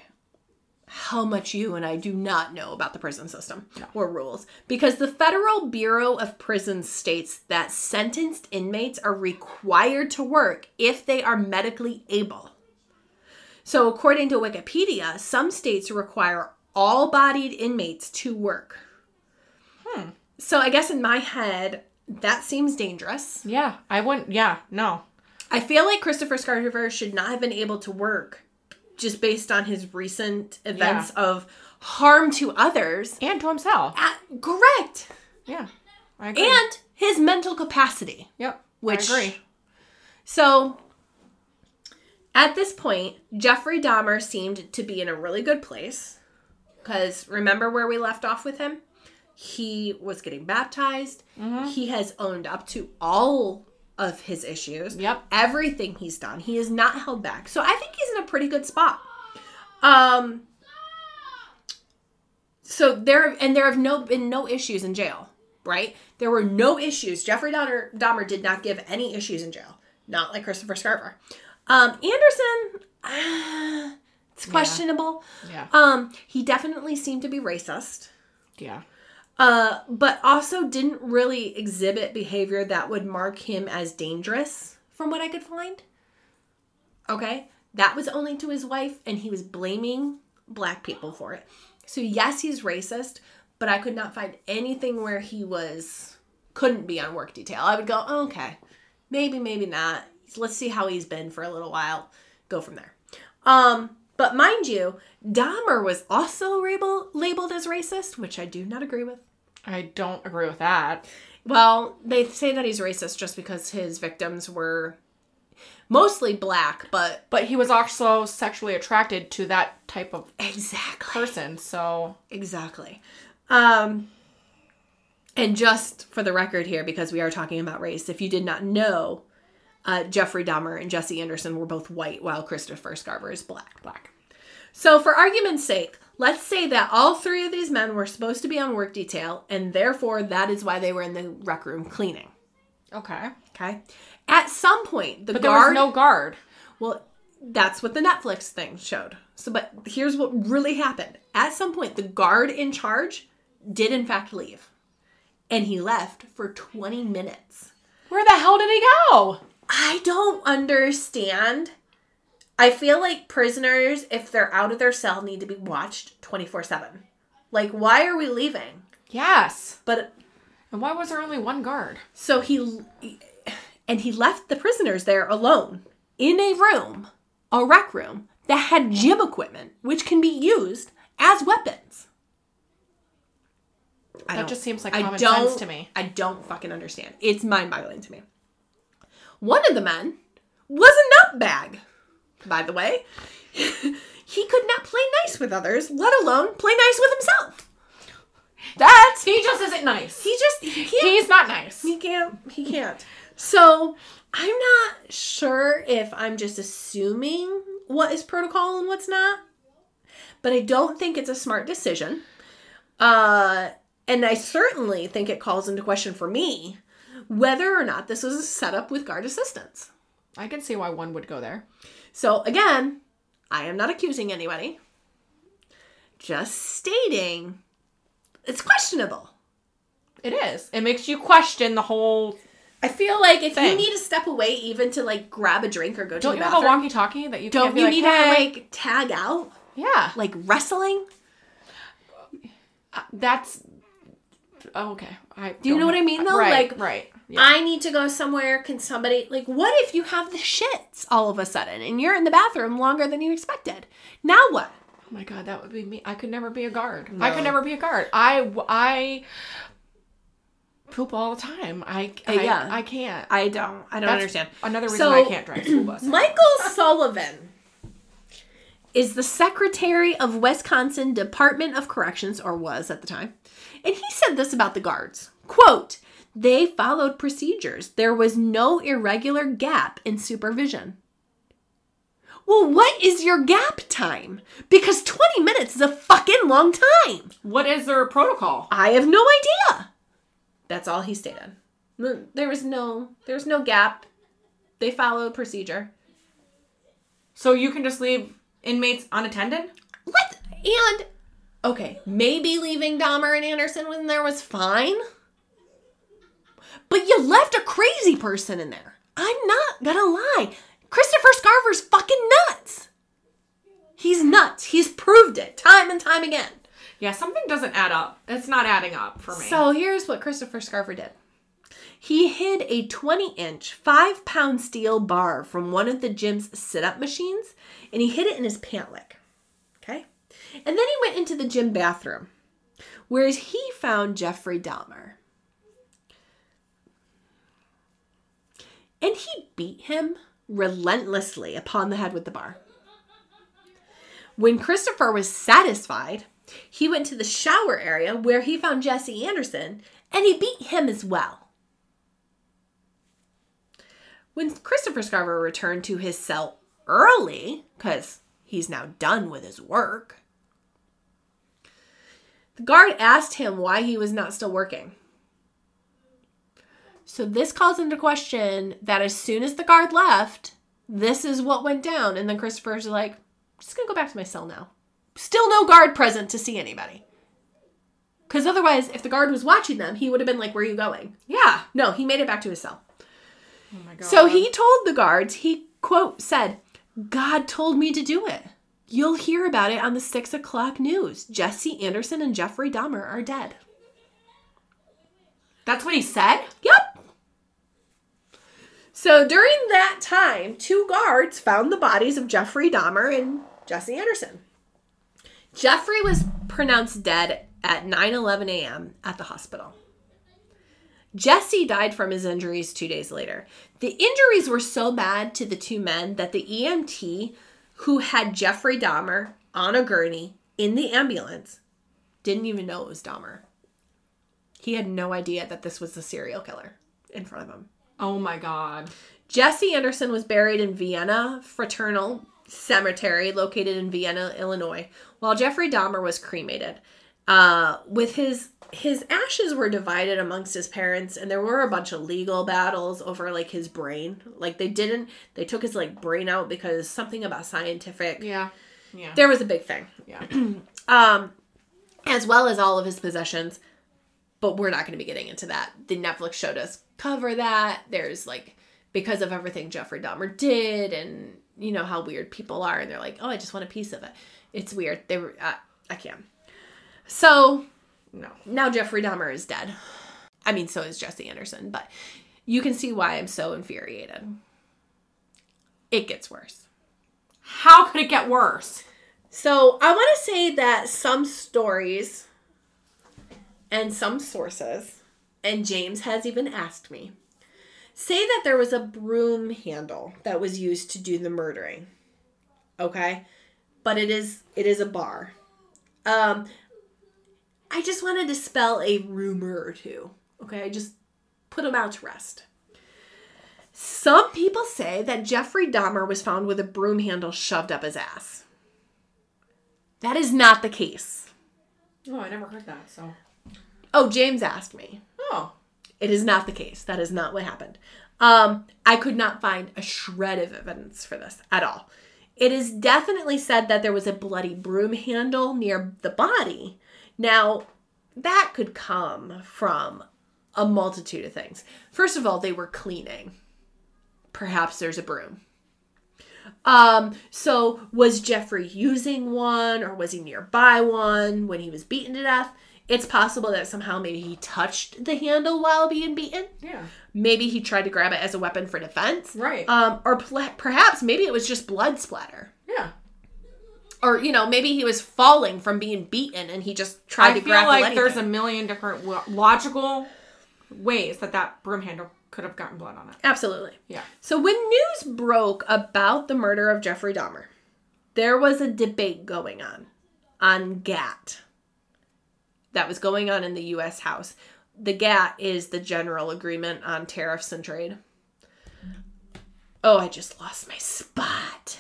how much you and I do not know about the prison system no. or rules. Because the Federal Bureau of Prisons states that sentenced inmates are required to work if they are medically able. So, according to Wikipedia, some states require all bodied inmates to work. Hmm. So, I guess in my head, that seems dangerous. Yeah, I wouldn't, yeah, no. I feel like Christopher Scarver should not have been able to work just based on his recent events yeah. of harm to others and to himself. At, correct. Yeah. And his mental capacity. Yep. Which I agree. So at this point, Jeffrey Dahmer seemed to be in a really good place. Because remember where we left off with him? He was getting baptized. Mm-hmm. He has owned up to all of his issues. Yep. Everything he's done. He is not held back. So I think he's in a pretty good spot. Um so there and there have no been no issues in jail, right? There were no issues. Jeffrey Dahmer, Dahmer did not give any issues in jail. Not like Christopher Scarver. Um Anderson uh, it's questionable. Yeah. yeah. Um he definitely seemed to be racist. Yeah uh, but also didn't really exhibit behavior that would mark him as dangerous, from what I could find. Okay, that was only to his wife, and he was blaming black people for it. So, yes, he's racist, but I could not find anything where he was, couldn't be on work detail. I would go, oh, okay, maybe, maybe not. Let's see how he's been for a little while, go from there. Um, but mind you, Dahmer was also label, labeled as racist, which I do not agree with. I don't agree with that. Well, they say that he's racist just because his victims were mostly black, but but he was also sexually attracted to that type of exactly person, so exactly. Um and just for the record here because we are talking about race, if you did not know, uh, Jeffrey Dahmer and Jesse Anderson were both white while Christopher Scarver is black. Black. So, for argument's sake, let's say that all three of these men were supposed to be on work detail, and therefore that is why they were in the rec room cleaning. Okay. Okay. At some point, the but guard. There was no guard. Well, that's what the Netflix thing showed. So, but here's what really happened. At some point, the guard in charge did in fact leave, and he left for 20 minutes. Where the hell did he go? I don't understand. I feel like prisoners, if they're out of their cell, need to be watched 24 7. Like, why are we leaving? Yes. But And why was there only one guard? so he, and he left the prisoners there alone in a room, a rec room, that had gym equipment, which can be used as weapons. I That just seems like I common sense to me. I don't fucking understand. It's mind boggling to me. One of the men was a nutbag, by the way. he could not play nice with others, let alone play nice with himself. That's He just isn't nice. he just he can't He's not nice. he can't he can't. So I'm not sure if I'm just assuming what is protocol and what's not. But I don't think it's a smart decision. Uh and I certainly think it calls into question for me whether or not this was a setup with guard assistance. I can see why one would go there. So again, I am not accusing anybody. Just stating it's questionable. It is. It makes you question the whole. I feel like if you need to step away even to like grab a drink or go to the bathroom, Don't you have a walkie-talkie that you don't you like, need hey. to like tag out Yeah, like wrestling? Uh, that's. Oh, okay. I Do you know what I mean, though? Right. Like, right. Yeah. I need to go somewhere. Can somebody like what if you have the shits all of a sudden and you're in the bathroom longer than you expected? Now what? Oh my god, that would be me. I could never be a guard. I could never be a guard. I I poop all the time. I, uh, I yeah. I can't. I don't. I don't That's understand. Another reason So- I can't drive school bus. Michael Sullivan is the secretary of Wisconsin Department of Corrections, or was at the time. And he said this about the guards quote, they followed procedures. There was no irregular gap in supervision. Well, what is your gap time? Because 20 minutes is a fucking long time. What is their protocol? I have no idea. That's all he stated. There was no there was no gap. They followed procedure. So you can just leave inmates unattended? What? And okay, maybe leaving Dahmer and Anderson when there was fine. But you left a crazy person in there. I'm not gonna lie. Christopher Scarver's fucking nuts. He's nuts. He's proved it time and time again. Yeah, something doesn't add up. It's not adding up for me. So here's what Christopher Scarver did. He hid a 20 inch, 5 pound steel bar from one of the gym's sit up machines and he hid it in his pant leg. Okay? And then he went into the gym bathroom where he found Jeffrey Dahmer. And he beat him relentlessly upon the head with the bar. When Christopher was satisfied, he went to the shower area where he found Jesse Anderson and he beat him as well. When Christopher Scarver returned to his cell early, because he's now done with his work, the guard asked him why he was not still working. So this calls into question that as soon as the guard left, this is what went down. And then Christopher's like, I'm just gonna go back to my cell now. Still no guard present to see anybody. Because otherwise, if the guard was watching them, he would have been like, Where are you going? yeah. No, he made it back to his cell. Oh my god. So he told the guards, he, quote, said, God told me to do it. You'll hear about it on the six o'clock news. Jesse Anderson and Jeffrey Dahmer are dead. That's what he said? Yep. So during that time, two guards found the bodies of Jeffrey Dahmer and Jesse Anderson. Jeffrey was pronounced dead at 9:11 a.m. at the hospital. Jesse died from his injuries 2 days later. The injuries were so bad to the two men that the EMT who had Jeffrey Dahmer on a gurney in the ambulance didn't even know it was Dahmer. He had no idea that this was the serial killer in front of him. Oh my god. Jesse Anderson was buried in Vienna Fraternal Cemetery, located in Vienna, Illinois, while Jeffrey Dahmer was cremated. Uh, with his his ashes were divided amongst his parents, and there were a bunch of legal battles over like his brain. Like they didn't, they took his like brain out because something about scientific. Yeah. Yeah. There was a big thing. Yeah. um, as well as all of his possessions. But we're not going to be getting into that. The Netflix show does cover that. There's like because of everything Jeffrey Dahmer did, and you know how weird people are, and they're like, "Oh, I just want a piece of it." It's weird. They were. Uh, I can't. So No. now Jeffrey Dahmer is dead. I mean, so is Jesse Anderson, but you can see why I'm so infuriated. It gets worse. How could it get worse? So I want to say that some stories and some sources, and James has even asked me, say that there was a broom handle that was used to do the murdering. Okay? But it is it is a bar. Um I just want to dispel a rumor or two. Okay? I just put them out to rest. Some people say that Jeffrey Dahmer was found with a broom handle shoved up his ass. That is not the case. Oh, I never heard that. So. Oh, James asked me. Oh. It is not the case. That is not what happened. Um, I could not find a shred of evidence for this at all. It is definitely said that there was a bloody broom handle near the body. Now, that could come from a multitude of things. First of all, they were cleaning. Perhaps there's a broom. Um, so was Jeffrey using one or was he nearby one when he was beaten to death? It's possible that somehow maybe he touched the handle while being beaten. Yeah. Maybe he tried to grab it as a weapon for defense. Right. Um, or pl- perhaps maybe it was just blood splatter. yeah. Or, you know, maybe he was falling from being beaten and he just tried I to feel grapple like anything. there's a million different lo- logical ways that that broom handle could have gotten blood on it. Absolutely. Yeah. So when news broke about the murder of Jeffrey Dahmer, there was a debate going on on GATT that was going on in the US House. The GATT is the General Agreement on Tariffs and Trade. Oh, I just lost my spot.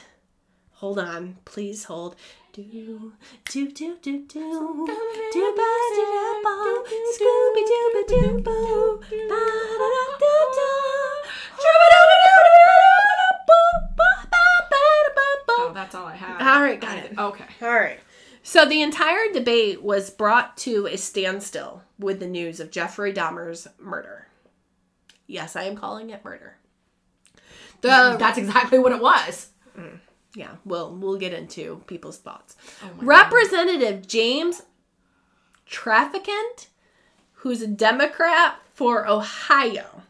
Hold on, please hold. Do do do do do do ba da da bo Scooby Doo ba doo boo ba da da da da Oh, that's all I had. All right, got it. Okay. All right. So the entire debate was brought to a standstill with the news of Jeffrey Dahmer's murder. Yes, I am calling it murder. The That's exactly what it was. yeah, we'll we'll get into people's thoughts. Oh Representative James Traficant, who's a Democrat for Ohio,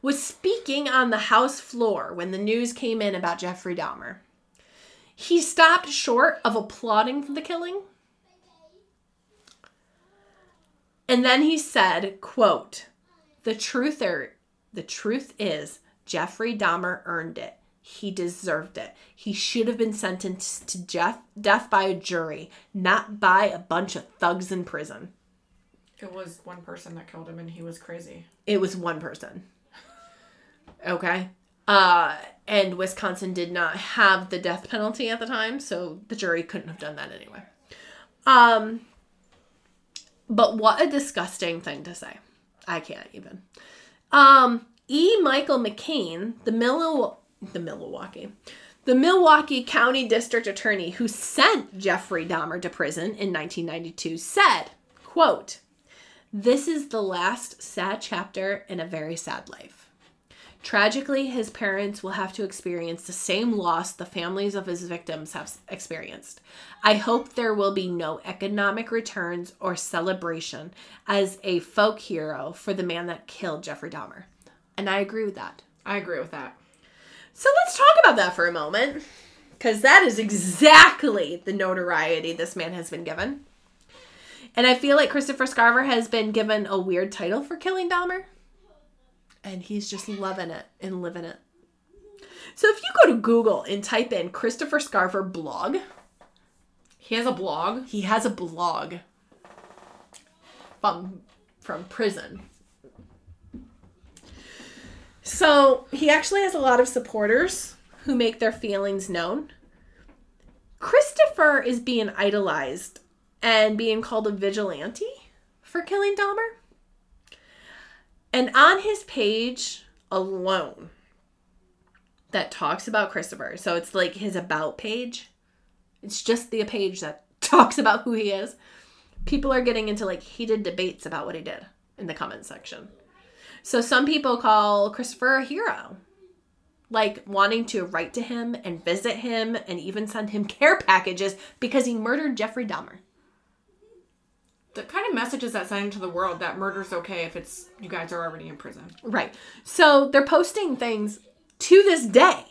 was speaking on the House floor when the news came in about Jeffrey Dahmer. He stopped short of applauding for the killing. And then he said, quote, the truth are, the truth is Jeffrey Dahmer earned it. He deserved it. He should have been sentenced to Jeff, death by a jury, not by a bunch of thugs in prison. It was one person that killed him, and he was crazy. It was one person. Okay. Uh, and Wisconsin did not have the death penalty at the time, so the jury couldn't have done that anyway. Um, but what a disgusting thing to say. I can't even. Um, E. Michael McCann, the Mil- the Milwaukee, the Milwaukee County District Attorney who sent Jeffrey Dahmer to prison in 1992, said, "quote This is the last sad chapter in a very sad life." Tragically, his parents will have to experience the same loss the families of his victims have experienced. I hope there will be no economic returns or celebration as a folk hero for the man that killed Jeffrey Dahmer. And I agree with that. I agree with that. So let's talk about that for a moment. Because that is exactly the notoriety this man has been given. And I feel like Christopher Scarver has been given a weird title for killing Dahmer. And he's just loving it and living it. So if you go to Google and type in Christopher Scarver blog, He has a blog. he has a blog from from prison. So he actually has a lot of supporters who make their feelings known. Christopher is being idolized and being called a vigilante for killing Dahmer. And on his page alone that talks about Christopher, so it's like his about page. It's just the page that talks about who he is. People are getting into like heated debates about what he did in the comment section. So some people call Christopher a hero. Like wanting to write to him and visit him and even send him care packages because he murdered Jeffrey Dahmer. The kind of messages that sending to the world that murder's okay if it's you guys are already in prison. Right. So they're posting things to this day.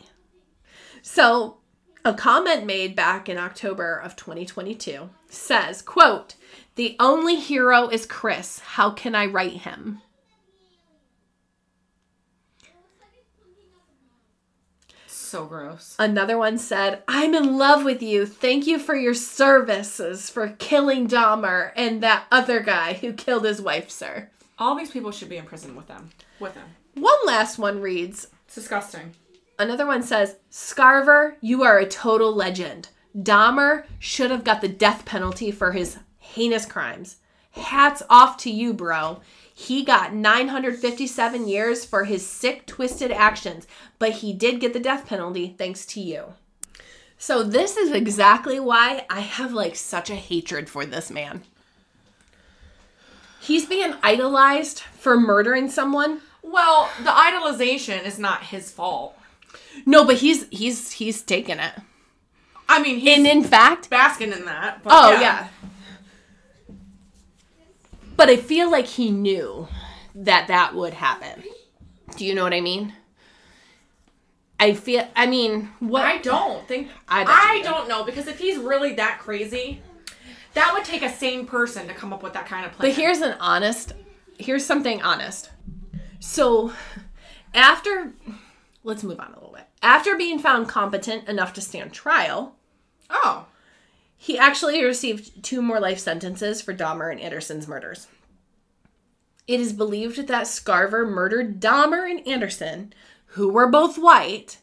So a comment made back in October of 2022 says, quote, the only hero is Chris. How can I write him? So gross. Another one said, I'm in love with you. Thank you for your services for killing Dahmer and that other guy who killed his wife, sir. All these people should be in prison with them. With them. One last one reads, It's disgusting. Another one says, Scarver, you are a total legend. Dahmer should have got the death penalty for his heinous crimes. Hats off to you, bro. He got 957 years for his sick, twisted actions, but he did get the death penalty thanks to you. So, this is exactly why I have like such a hatred for this man. He's being idolized for murdering someone. Well, the idolization is not his fault. No, but he's he's he's taken it. I mean, he's And in fact, basking in that. Oh yeah. But I feel like he knew that that would happen. Do you know what I mean? I feel. I mean, what? I don't think. I I, don't know because if he's really that crazy, that would take a sane person to come up with that kind of plan. But here's an honest. Here's something honest. So, after, let's move on a little bit. After being found competent enough to stand trial, oh, He actually received two more life sentences for Dahmer and Anderson's murders. It is believed that Scarver murdered Dahmer and Anderson, who were both white,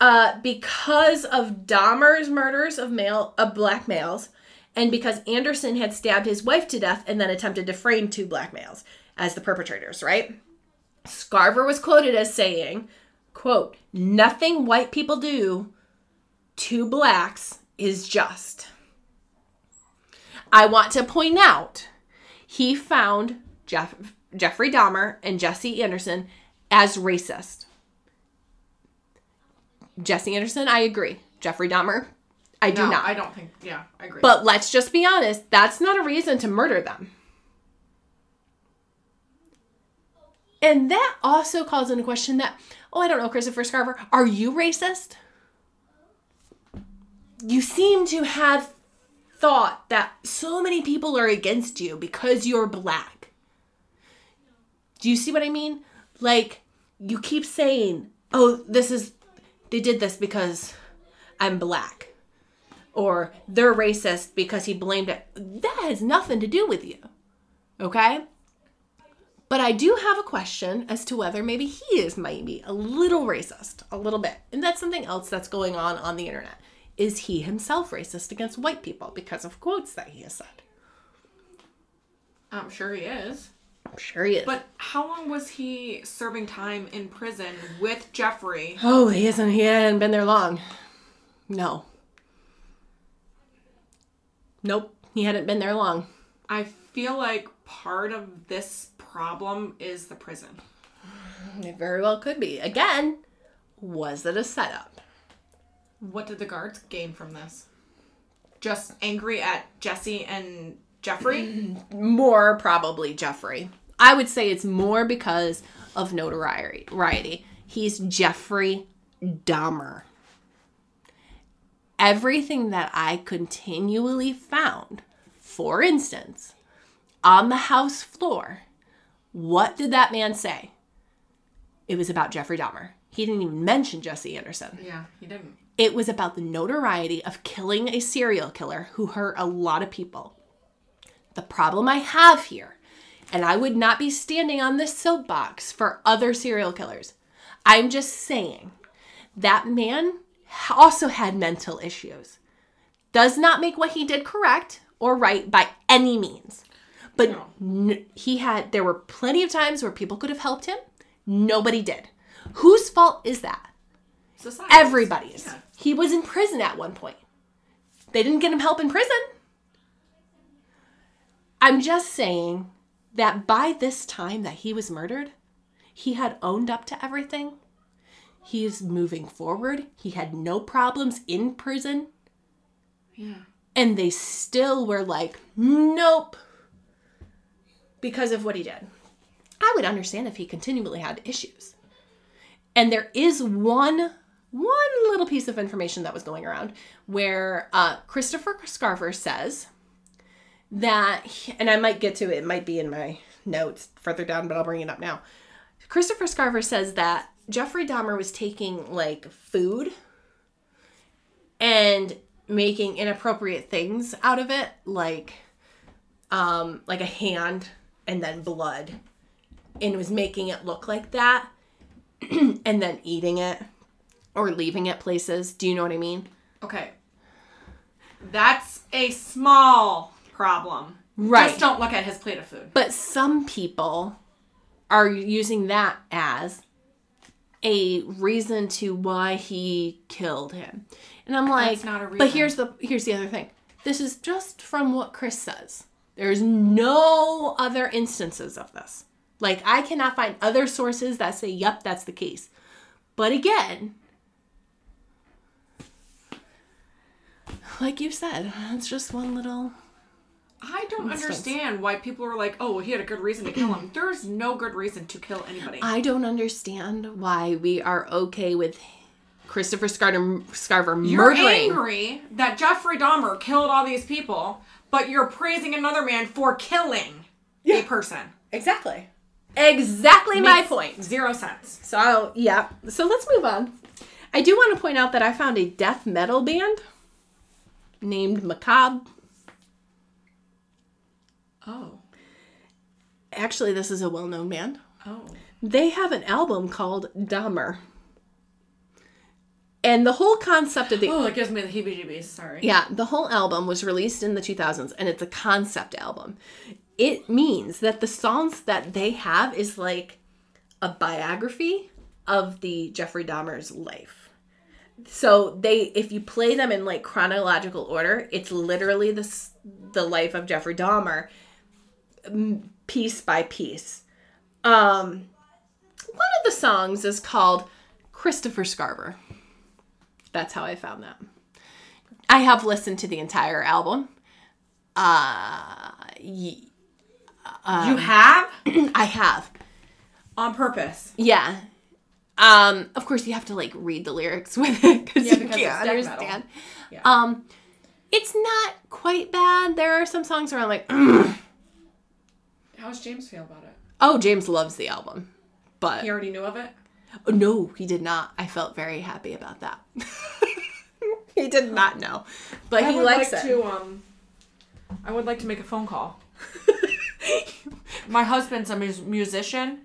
uh, because of Dahmer's murders of male of black males, and because Anderson had stabbed his wife to death and then attempted to frame two black males as the perpetrators, right? Scarver was quoted as saying, quote, nothing white people do to blacks is just. I want to point out he found Jeff, Jeffrey Dahmer and Jesse Anderson as racist. Jesse Anderson, I agree. Jeffrey Dahmer, I do no, not. I don't think. Yeah, I agree. But let's just be honest, that's not a reason to murder them. And that also calls into question that, oh, I don't know, Christopher Scarver, are you racist? You seem to have thought that so many people are against you because you're black. Do you see what I mean? Like, you keep saying, oh, this is, they did this because I'm black or they're racist because he blamed it. That has nothing to do with you. Okay? But I do have a question as to whether maybe he is maybe a little racist, a little bit. And that's something else that's going on on the internet. Is he himself racist against white people because of quotes that he has said? I'm sure he is. I'm sure he is. But how long was he serving time in prison with Jeffrey? oh, he hasn't. He hadn't been there long. No. Nope. He hadn't been there long. I feel like part of this problem is the prison. It very well could be. Again, was it a setup? What did the guards gain from this? Just angry at Jesse and Jeffrey? Mm, more probably Jeffrey. I would say it's more because of notoriety. He's Jeffrey Dahmer. Everything that I continually found, for instance, on the house floor, what did that man say? It was about Jeffrey Dahmer. He didn't even mention Jesse Anderson. yeah, he didn't. It was about the notoriety of killing a serial killer who hurt a lot of people. The problem I have here, and I would not be standing on this soapbox for other serial killers, I'm just saying that man also had mental issues. Does not make what he did correct or right by any means. But No. n- he had, there were plenty of times where people could have helped him. Nobody did. Whose fault is that? Society. Everybody's. Yeah. He was in prison at one point. They didn't get him help in prison. I'm just saying that by this time that he was murdered, he had owned up to everything. He is moving forward. He had no problems in prison. Yeah. And they still were like, nope, because of what he did. I would understand if he continually had issues. And there is one one little piece of information that was going around where uh, Christopher Scarver says that, and I might get to it, it might be in my notes further down, but I'll bring it up now. Christopher Scarver says that Jeffrey Dahmer was taking like food and making inappropriate things out of it, like um, like a hand and then blood, and was making it look like that, and then eating it or leaving at places. Do you know what I mean? Okay. That's a small problem. Right. Just don't look at his plate of food. But some people are using that as a reason to why he killed him. And I'm like, That's not a but here's the here's the other thing. This is just from what Chris says. There's no other instances of this. Like I cannot find other sources that say, "Yep, that's the case." But again, like you said, it's just one little I don't Instance. understand why people are like, oh, well, he had a good reason to kill him. There's no good reason to kill anybody. I don't understand why we are okay with Christopher Scarver, Scarver You're murdering. angry that Jeffrey Dahmer killed all these people, but you're praising another man for killing yeah. a person. Exactly. Exactly my Makes point. Zero sense. So, yeah. So let's move on. I do want to point out that I found a death metal band named Macabre. Oh. Actually, this is a well known band. Oh. They have an album called Dahmer. And the whole concept of the Oh, it gives me the heebie-jeebies. Sorry. Yeah, the whole album was released in the 2000s and it's a concept album. It means that the songs that they have is like a biography of the Jeffrey Dahmer's life. So they if you play them in like chronological order, it's literally the the life of Jeffrey Dahmer piece by piece. Um one of the songs is called Christopher Scarver. That's how I found that. I have listened to the entire album. Uh, y- you have? I have. On purpose. Yeah. Um, of course, you have to like read the lyrics with it because Yeah, you can't it's death metal. understand. Yeah. Um, it's not quite bad. There are some songs where I'm like. How's James feel about it? oh, James loves the album, but He already knew of it? Oh, no, he did not. I felt very happy about that. he did not know, but I he would likes like it. to um I would like to make a phone call. My husband's a mus- musician.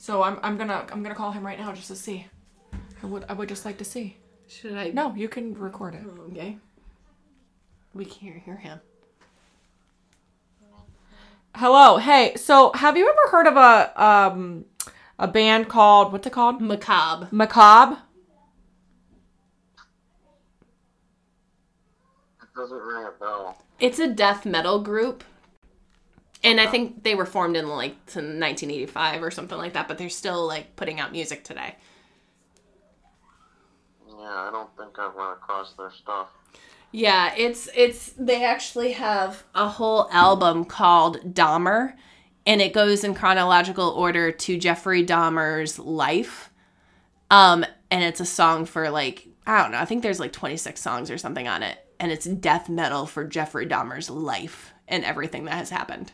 So I'm I'm going to I'm going to call him right now just to see. I would I would just like to see. Should I? No, you can record it. Okay. We can't hear him. Hello. Hey, so have you ever heard of a um a band called what's it called? Macabre. Macabre? It doesn't ring a bell. It's a death metal group. And I think they were formed in like 1985 or something like that, but they're still like putting out music today. Yeah, I don't think I've run across their stuff. Yeah, it's it's they actually have a whole album called Dahmer and it goes in chronological order to Jeffrey Dahmer's life. Um and it's a song for like I don't know, I think there's like 26 songs or something on it and it's death metal for Jeffrey Dahmer's life and everything that has happened.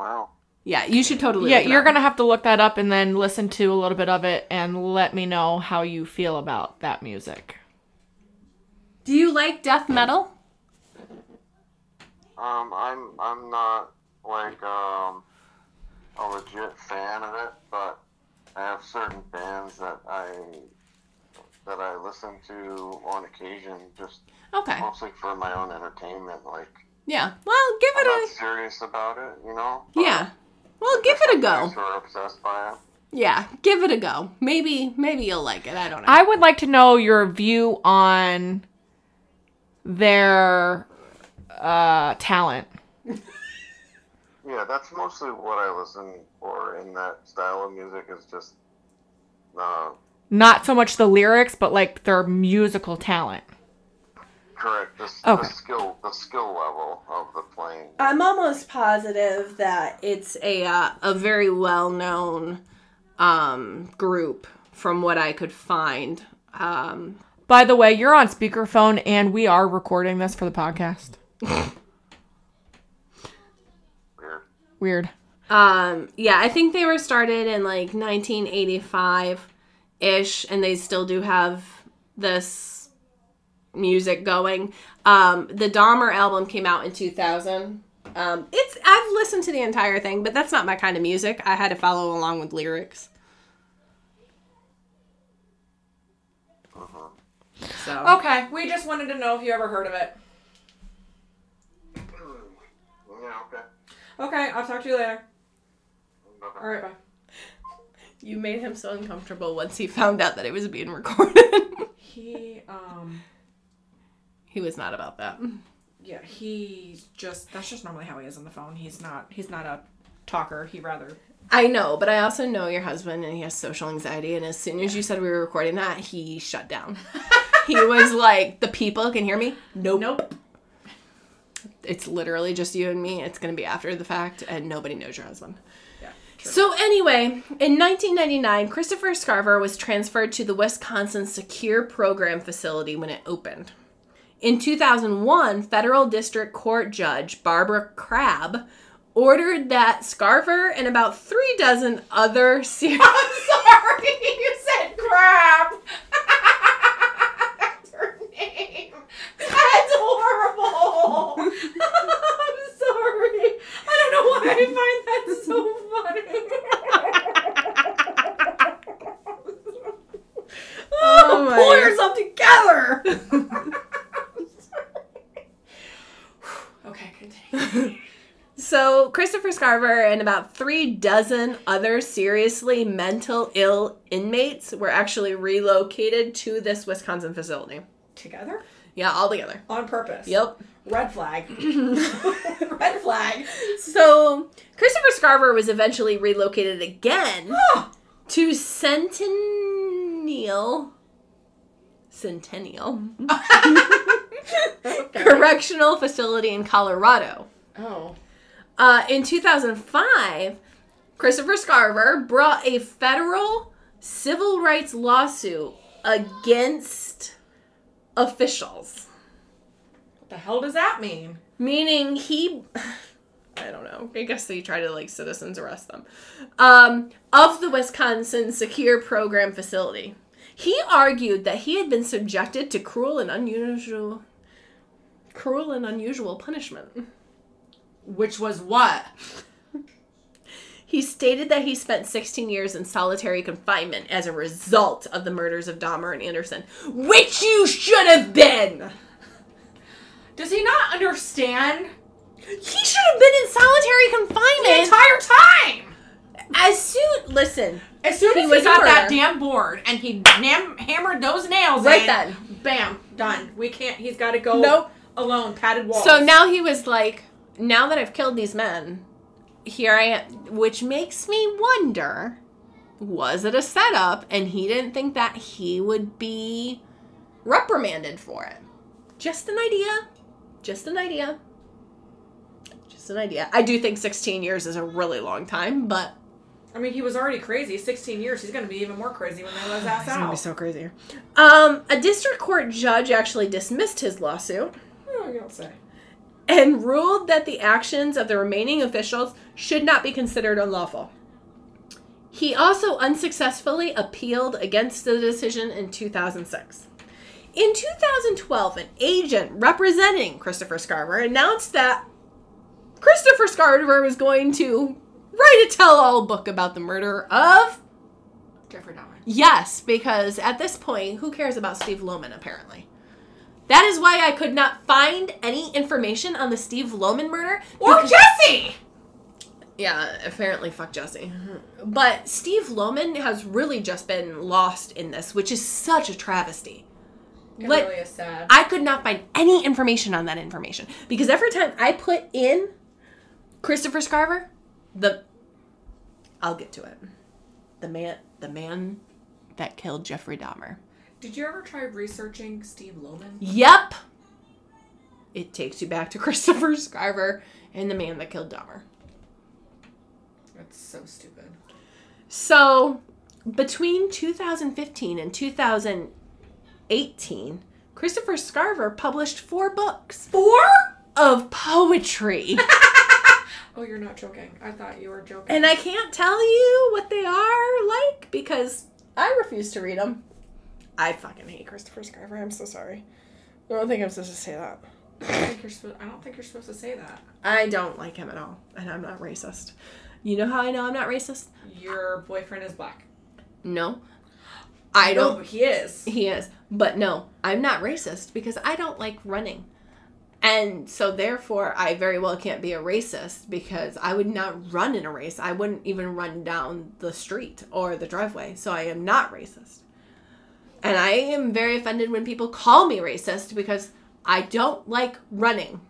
Wow. Yeah, you should totally Yeah, look it you're up. going to have to look that up and then listen to a little bit of it and let me know how you feel about that music. Do you like death metal? Um, I'm I'm not like um a legit fan of it, but I have certain bands that I that I listen to on occasion, just Okay. mostly for my own entertainment. Like Yeah. Well, give I'm it not a serious about it, you know. but yeah. Well, give it a go. guys Who are obsessed by it. Yeah, give it a go. Maybe maybe you'll like it. I don't know. I would like to know your view on their uh, talent. Yeah, that's mostly what I listen for in that style of music. Is just uh, Not so much the lyrics, but like their musical talent. Correct. The, Okay. the skill, the skill level of the playing. I'm almost positive that it's a uh, a very well known um, group from what I could find. Um, By the way, you're on speakerphone and we are recording this for the podcast. Weird. Weird. um, yeah, I think they were started in like 1985 ish, and they still do have this music going. Um, the Dahmer album came out in 2000. Um, it's I've listened to the entire thing, but that's not my kind of music. I had to follow along with lyrics. So Okay, we just wanted to know if you ever heard of it. Yeah. Okay. Okay, I'll talk to you later. Okay. All right, bye. you made him so uncomfortable once he found out that it was being recorded. He, um, he was not about that. yeah, he just, that's just normally how he is on the phone. He's not, he's not a talker. He rather, I know, but I also know your husband and he has social anxiety. And as soon as you said we were recording that, he shut down. he was like, The people can hear me? Nope. nope. It's literally just you and me. It's going to be after the fact, and nobody knows your husband. Yeah. So, anyway, in 1999, Christopher Scarver was transferred to the Wisconsin Secure Program facility when it opened. In 2001, federal district court judge Barbara Crabb ordered that Scarver and about three dozen other serious. I'm sorry, you said crap. That's her name. That's horrible. I'm sorry. I don't know why I find that so funny. Oh my Pull yourself together. Okay, continue. So, Christopher Scarver and about three dozen other seriously mental ill inmates were actually relocated to this Wisconsin facility. Together? Yeah, all together. On purpose. Yep. Red flag. Red flag. So, Christopher Scarver was eventually relocated again ah! to Centennial. Centennial. Correctional facility in Colorado. Oh. Uh, in 2005, Christopher Scarver brought a federal civil rights lawsuit against officials, What the hell does that mean? meaning he. I don't know. I guess they try to like citizens arrest them. Um, of the Wisconsin Secure Program facility, he argued that he had been subjected to cruel and unusual, cruel and unusual punishment. Which was what? He stated that he spent 16 years in solitary confinement as a result of the murders of Dahmer and Anderson, which you should have been. Does he not understand He should have been in solitary confinement the entire time? as soon. Listen, As soon as he got that damn board and he nam- hammered those nails Right in, then. bam, done. We can't. He's got to go Nope. Alone, padded walls. so now he was like, now that I've killed these men, here I am, which makes me wonder. Was it a setup and he didn't think that he would be reprimanded for it? Just an idea. Just an idea. Just an idea. I do think 16 years is a really long time, but I mean, he was already crazy. 16 years. He's gonna be even more crazy when they let his ass out. He's going to be so crazy. Um, a district court judge actually dismissed his lawsuit Don't say. and ruled that the actions of the remaining officials should not be considered unlawful. He also unsuccessfully appealed against the decision in 2006. In 2012, an agent representing Christopher Scarver announced that Christopher Scarver was going to write a tell all book about the murder of Jeffrey Dahmer. Yes, because at this point, who cares about Steve Lohman, apparently? That is why I could not find any information on the Steve Lohman murder. Or Jesse! Yeah, apparently, fuck Jesse. But Steve Lohman has really just been lost in this, which is such a travesty. It really is sad. I could not find any information on that information because every time I put in Christopher Scarver, the I'll get to it. The man, the man that killed Jeffrey Dahmer. Did you ever try researching Steve Lohman? Yep. It takes you back to Christopher Scarver and the man that killed Dahmer. That's so stupid. So, between 2015 and 2018, Christopher Scarver published four books Four? of poetry. Oh, you're not joking. I thought you were joking. and I can't tell you what they are like because I refuse to read them. I fucking hate Christopher Scarver. I'm so sorry. I don't think I'm supposed to say that. I don't think you're supposed. I don't think you're supposed to say that. I don't like him at all, and I'm not racist. You know how I know I'm not racist? Your boyfriend is black. No. I don't. but he is. He is. But no, I'm not racist because I don't like running. And so therefore I very well can't be a racist because I would not run in a race. I wouldn't even run down the street or the driveway. So I am not racist. And I am very offended when people call me racist because I don't like running.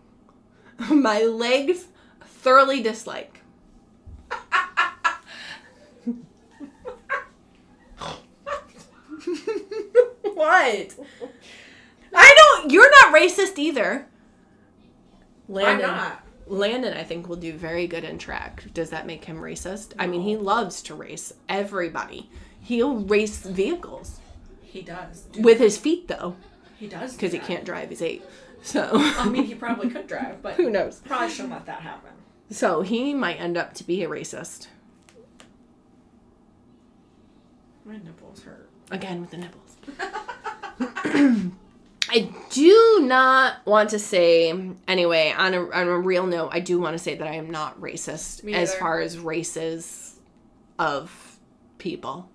My legs thoroughly dislike. what? I don't. You're not racist either. Landon, I'm not. Landon, I think will do very good in track. Does that make him racist? I mean, he loves to race everybody. He'll race vehicles He does. Dude, with his feet though, he does. do because he can't drive. He's eight, so I mean, he probably could drive, but who knows? probably shouldn't let that happen. So he might end up to be a racist My nipples hurt. again with the nipples. I do not want to say anyway on a on a real note. I do want to say that I am not racist as far as races of people.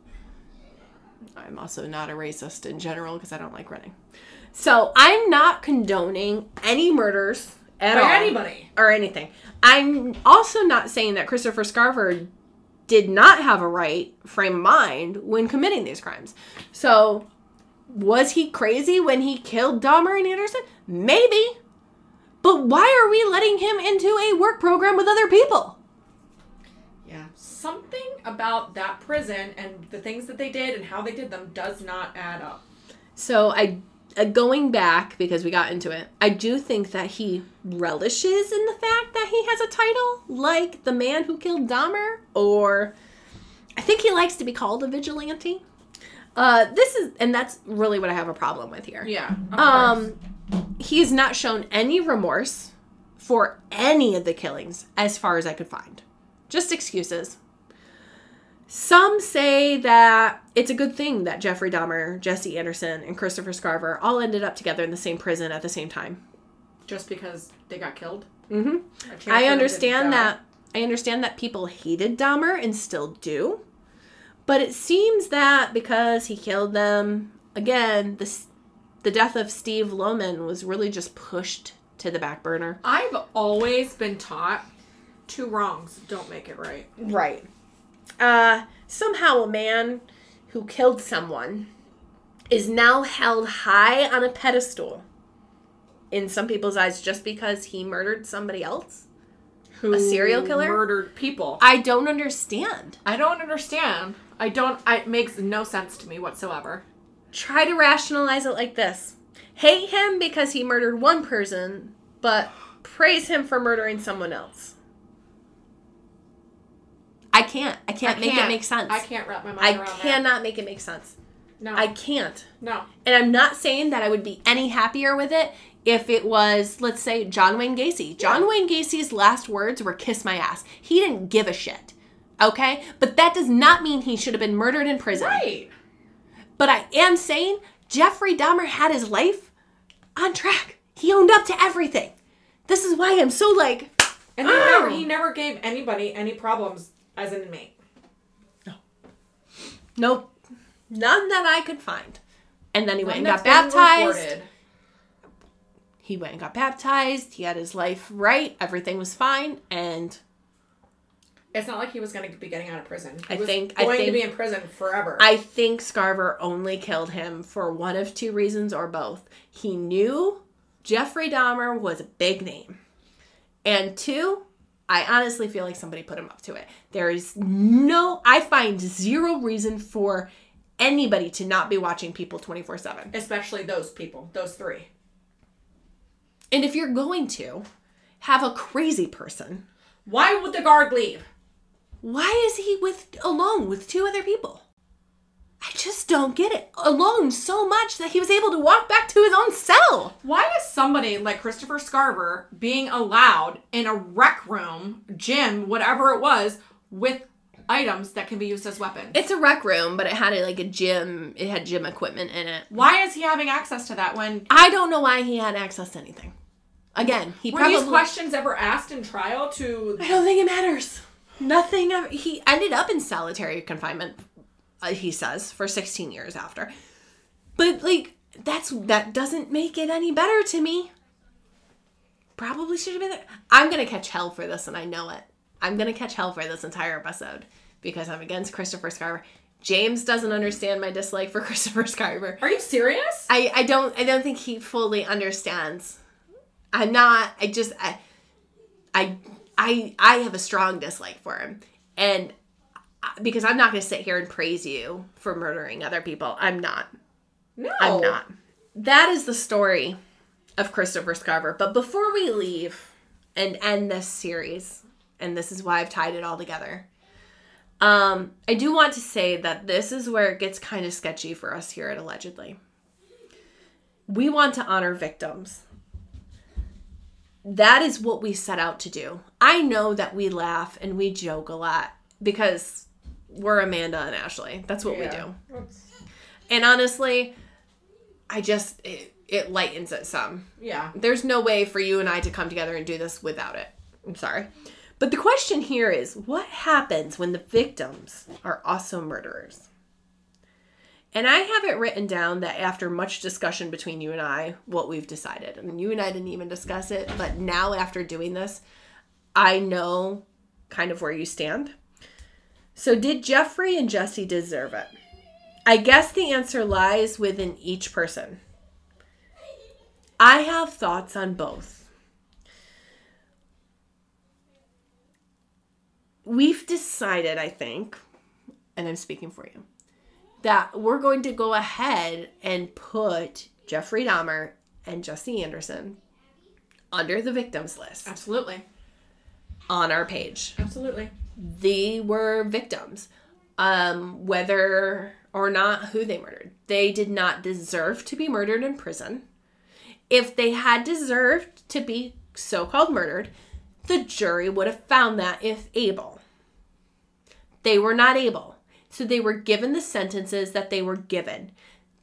I'm also not a racist in general because I don't like running. So I'm not condoning any murders at By all anybody. or anything. I'm also not saying that Christopher Scarver did not have a right frame of mind when committing these crimes. So, was he crazy when he killed Dahmer and Anderson? Maybe. But why are we letting him into a work program with other people? Something about that prison and the things that they did and how they did them does not add up. So, I uh, going back because we got into it. I do think that he relishes in the fact that he has a title like the man who killed Dahmer or I think he likes to be called a vigilante. Uh, this is, and that's really what I have a problem with here. Yeah. Um, he's not shown any remorse for any of the killings, as far as I could find. Just excuses. Some say that it's a good thing that Jeffrey Dahmer, Jesse Anderson, and Christopher Scarver all ended up together in the same prison at the same time. just because they got killed. hmm I understand that. I understand that people hated Dahmer and still do, but it seems that because he killed them again, the the death of Steve Lohman was really just pushed to the back burner. I've always been taught two wrongs don't make it right. Right. Uh, somehow a man who killed someone is now held high on a pedestal in some people's eyes just because he murdered somebody else. Who A serial killer? murdered people. I don't understand. I don't understand. I don't. I, it makes no sense to me whatsoever. Try to rationalize it like this hate him because he murdered one person, but praise him for murdering someone else. I can't. I can't, I make it can't- make sense. I can't wrap my mind I around cannot make it make sense. No. I can't. no. And I'm not saying that I would be any happier with it if it was, let's say, John Wayne Gacy. John Yeah. Wayne Gacy's last words were kiss my ass. He didn't give a shit. Okay? But that does not mean he should have been murdered in prison. Right. But I am saying Jeffrey Dahmer had his life on track. He owned up to everything. This is why I'm so like, And Oh. never, he oh. never gave anybody any problems as an inmate. No. Nope. None that I could find. And then he went and got baptized. reported. He went and got baptized. He had his life right. Everything was fine. And It's not like he was going to be getting out of prison. He I think- I going to be in prison forever. I think Scarver only killed him for one of two reasons or both. He knew Jeffrey Dahmer was a big name. And two, I honestly feel like somebody put him up to it. There is no, I find zero reason for anybody to not be watching people 24 7. Especially those people, those three. And if you're going to have a crazy person, Why would the guard leave? why is he with alone with two other people? I just don't get it. Alone so much that he was able to walk back to his own cell. Why is somebody like Christopher Scarver being allowed in a rec room, gym, whatever it was, with items that can be used as weapons? It's a rec room, but it had like a gym. It had gym equipment in it. Why is he having access to that when I don't know why he had access to anything. Again, he were probably. these questions ever asked in trial to I don't think it matters. Nothing. ever- He ended up in solitary confinement. Uh, he says for 16 years after. But like that's that doesn't make it any better to me. Probably should have been there. I'm gonna catch hell for this, and I know it. I'm gonna catch hell for this entire episode because I'm against Christopher Scarver. James doesn't understand my dislike for Christopher Scarver. Are you serious? I, I don't I don't think he fully understands. I'm not I just I I I I have a strong dislike for him. And because I'm not going to sit here and praise you for murdering other people. I'm not. No. I'm not. That is the story of Christopher Scarver. But before we leave and end this series, and this is why I've tied it all together. Um, I do want to say that this is where it gets kind of sketchy for us here at Allegedly. We want to honor victims. That is what we set out to do. I know that we laugh and we joke a lot because we're Amanda and Ashley. That's what we do. And honestly, I just it, it lightens it some. Yeah. There's no way for you and I to come together and do this without it. I'm sorry. But the question here is what happens when the victims are also murderers? And I have it written down that after much discussion between you and I, what we've decided. And you and I didn't even discuss it, but now after doing this, I know kind of where you stand. So, did Jeffrey and Jesse deserve it? I guess the answer lies within each person. I have thoughts on both. We've decided, I think, and I'm speaking for you, that we're going to go ahead and put Jeffrey Dahmer and Jesse Anderson under the victims list Absolutely. on our page Absolutely. They were victims um whether or not who they murdered. They did not deserve to be murdered in prison. If they had deserved to be so-called murdered the jury would have found that if able. They were not able. So they were given the sentences that they were given.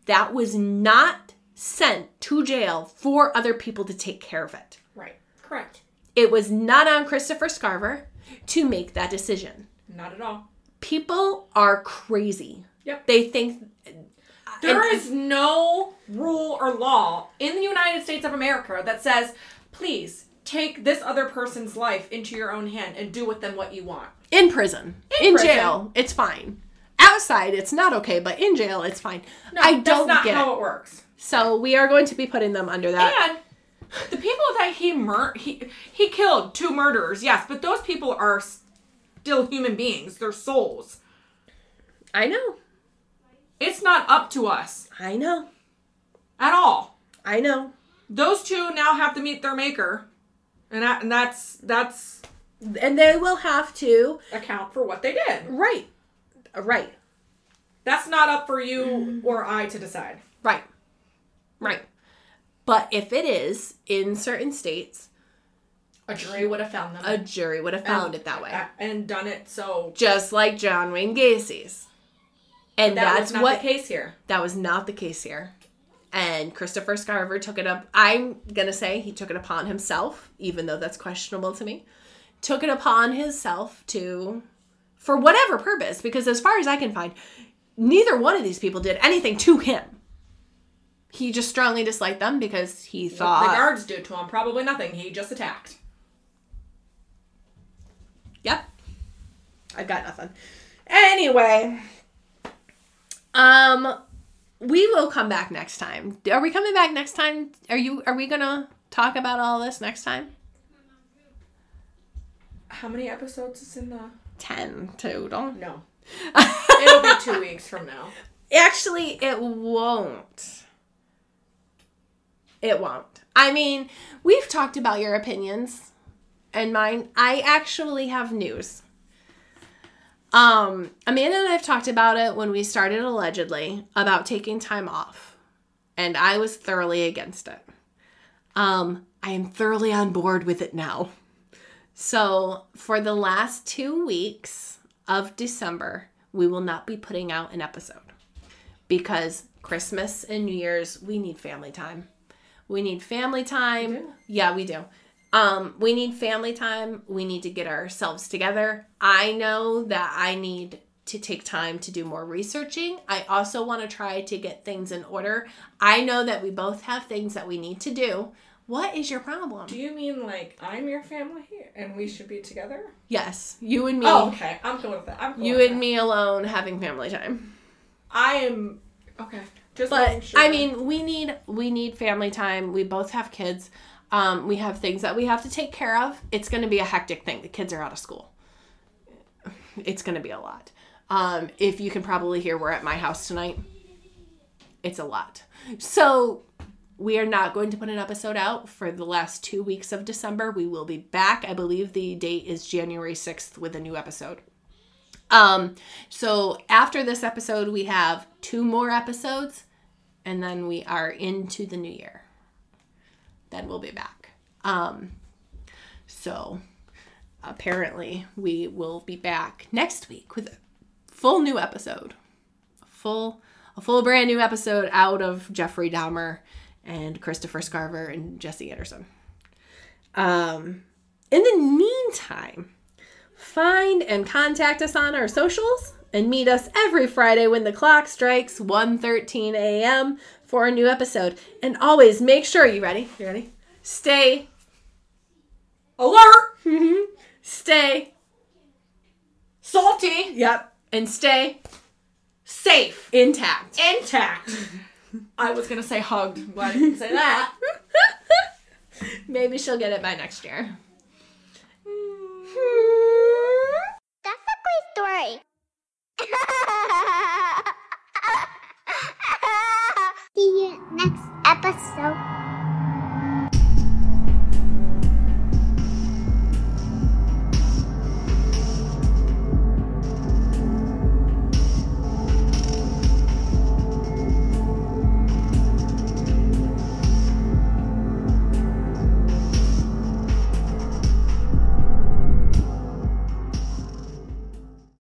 That was not sent to jail for other people to take care of it. Right. Correct. it was not on christopher scarver to make that decision Not at all. people are crazy. Yep. They think uh, There and- is no rule or law in the United States of America that says, please take this other person's life into your own hand and do with them what you want. in prison, In in, prison. jail, it's fine. Outside, it's not okay, but in jail, it's fine. No, I that's don't not get how it. it works. So we are going to be putting them under that. And the people that he mur- he he killed two murderers, yes, but those people are still human beings. They're souls. I know, It's not up to us I know, at all. I know. Those two now have to meet their maker, and that, and that's that's And they will have to account for what they did. right, right, That's not up for you or I to decide. right, right. But if it is in certain states, A jury would have found them a jury would have found it that way. and done it so. just like John Wayne Gacy's. And That that's was not what the case here. that was not the case here. And Christopher Scarver took it up. I'm gonna say he took it upon himself, even though that's questionable to me. Took it upon himself to, for whatever purpose, because as far as I can find, neither one of these people did anything to him. He just strongly disliked them because he What thought the guards did to him probably nothing. He just attacked. Yep. I've got nothing. Anyway, um we will come back next time. Are we coming back next time? Are you are we going to talk about all this next time? How many episodes is in the? 10 total. No. It'll be two weeks from now. Actually, it won't. It won't. I mean, we've talked about your opinions and mine. I actually have news. Um, Amanda and I have talked about it when we started allegedly about taking time off, and I was thoroughly against it. Um, I am thoroughly on board with it now. So, for the last two weeks of December, we will not be putting out an episode because Christmas and New Year's, we need family time. We need family time. do? Yeah, we do. Um, we need family time. We need to get ourselves together. I know that I need to take time to do more researching. I also want to try to get things in order. I know that we both have things that we need to do. What is your problem? Do you mean like I'm your family and we should be together? yes, you and me. Oh, okay. I'm going with that. I'm cool You and that. me alone having family time. I am okay. Just But sure. I mean, we need we need family time. We both have kids. Um, we have things that we have to take care of. It's going to be a hectic thing. The kids are out of school. It's going to be a lot. Um, if you can probably hear, we're at my house tonight. It's a lot. So we are not going to put an episode out for the last two weeks of December. We will be back. I believe the date is January 6th with a new episode. Um, so after this episode, we have two more episodes, and then we are into the new year. Then we'll be back. Um, so apparently, we will be back next week with a full new episode, a full, a full brand new episode out of Jeffrey Dahmer and Christopher Scarver and Jesse Anderson. Um, in the meantime, find and contact us on our socials and meet us every Friday when the clock strikes 1:13 a.m. for a new episode. And always make sure you ready? You ready? Stay alert, stay salty, yep and stay safe, intact. intact. I was gonna say hugged. I'm I didn't say that. Maybe she'll get it by next year. Hmm? That's a great story. See you next episode.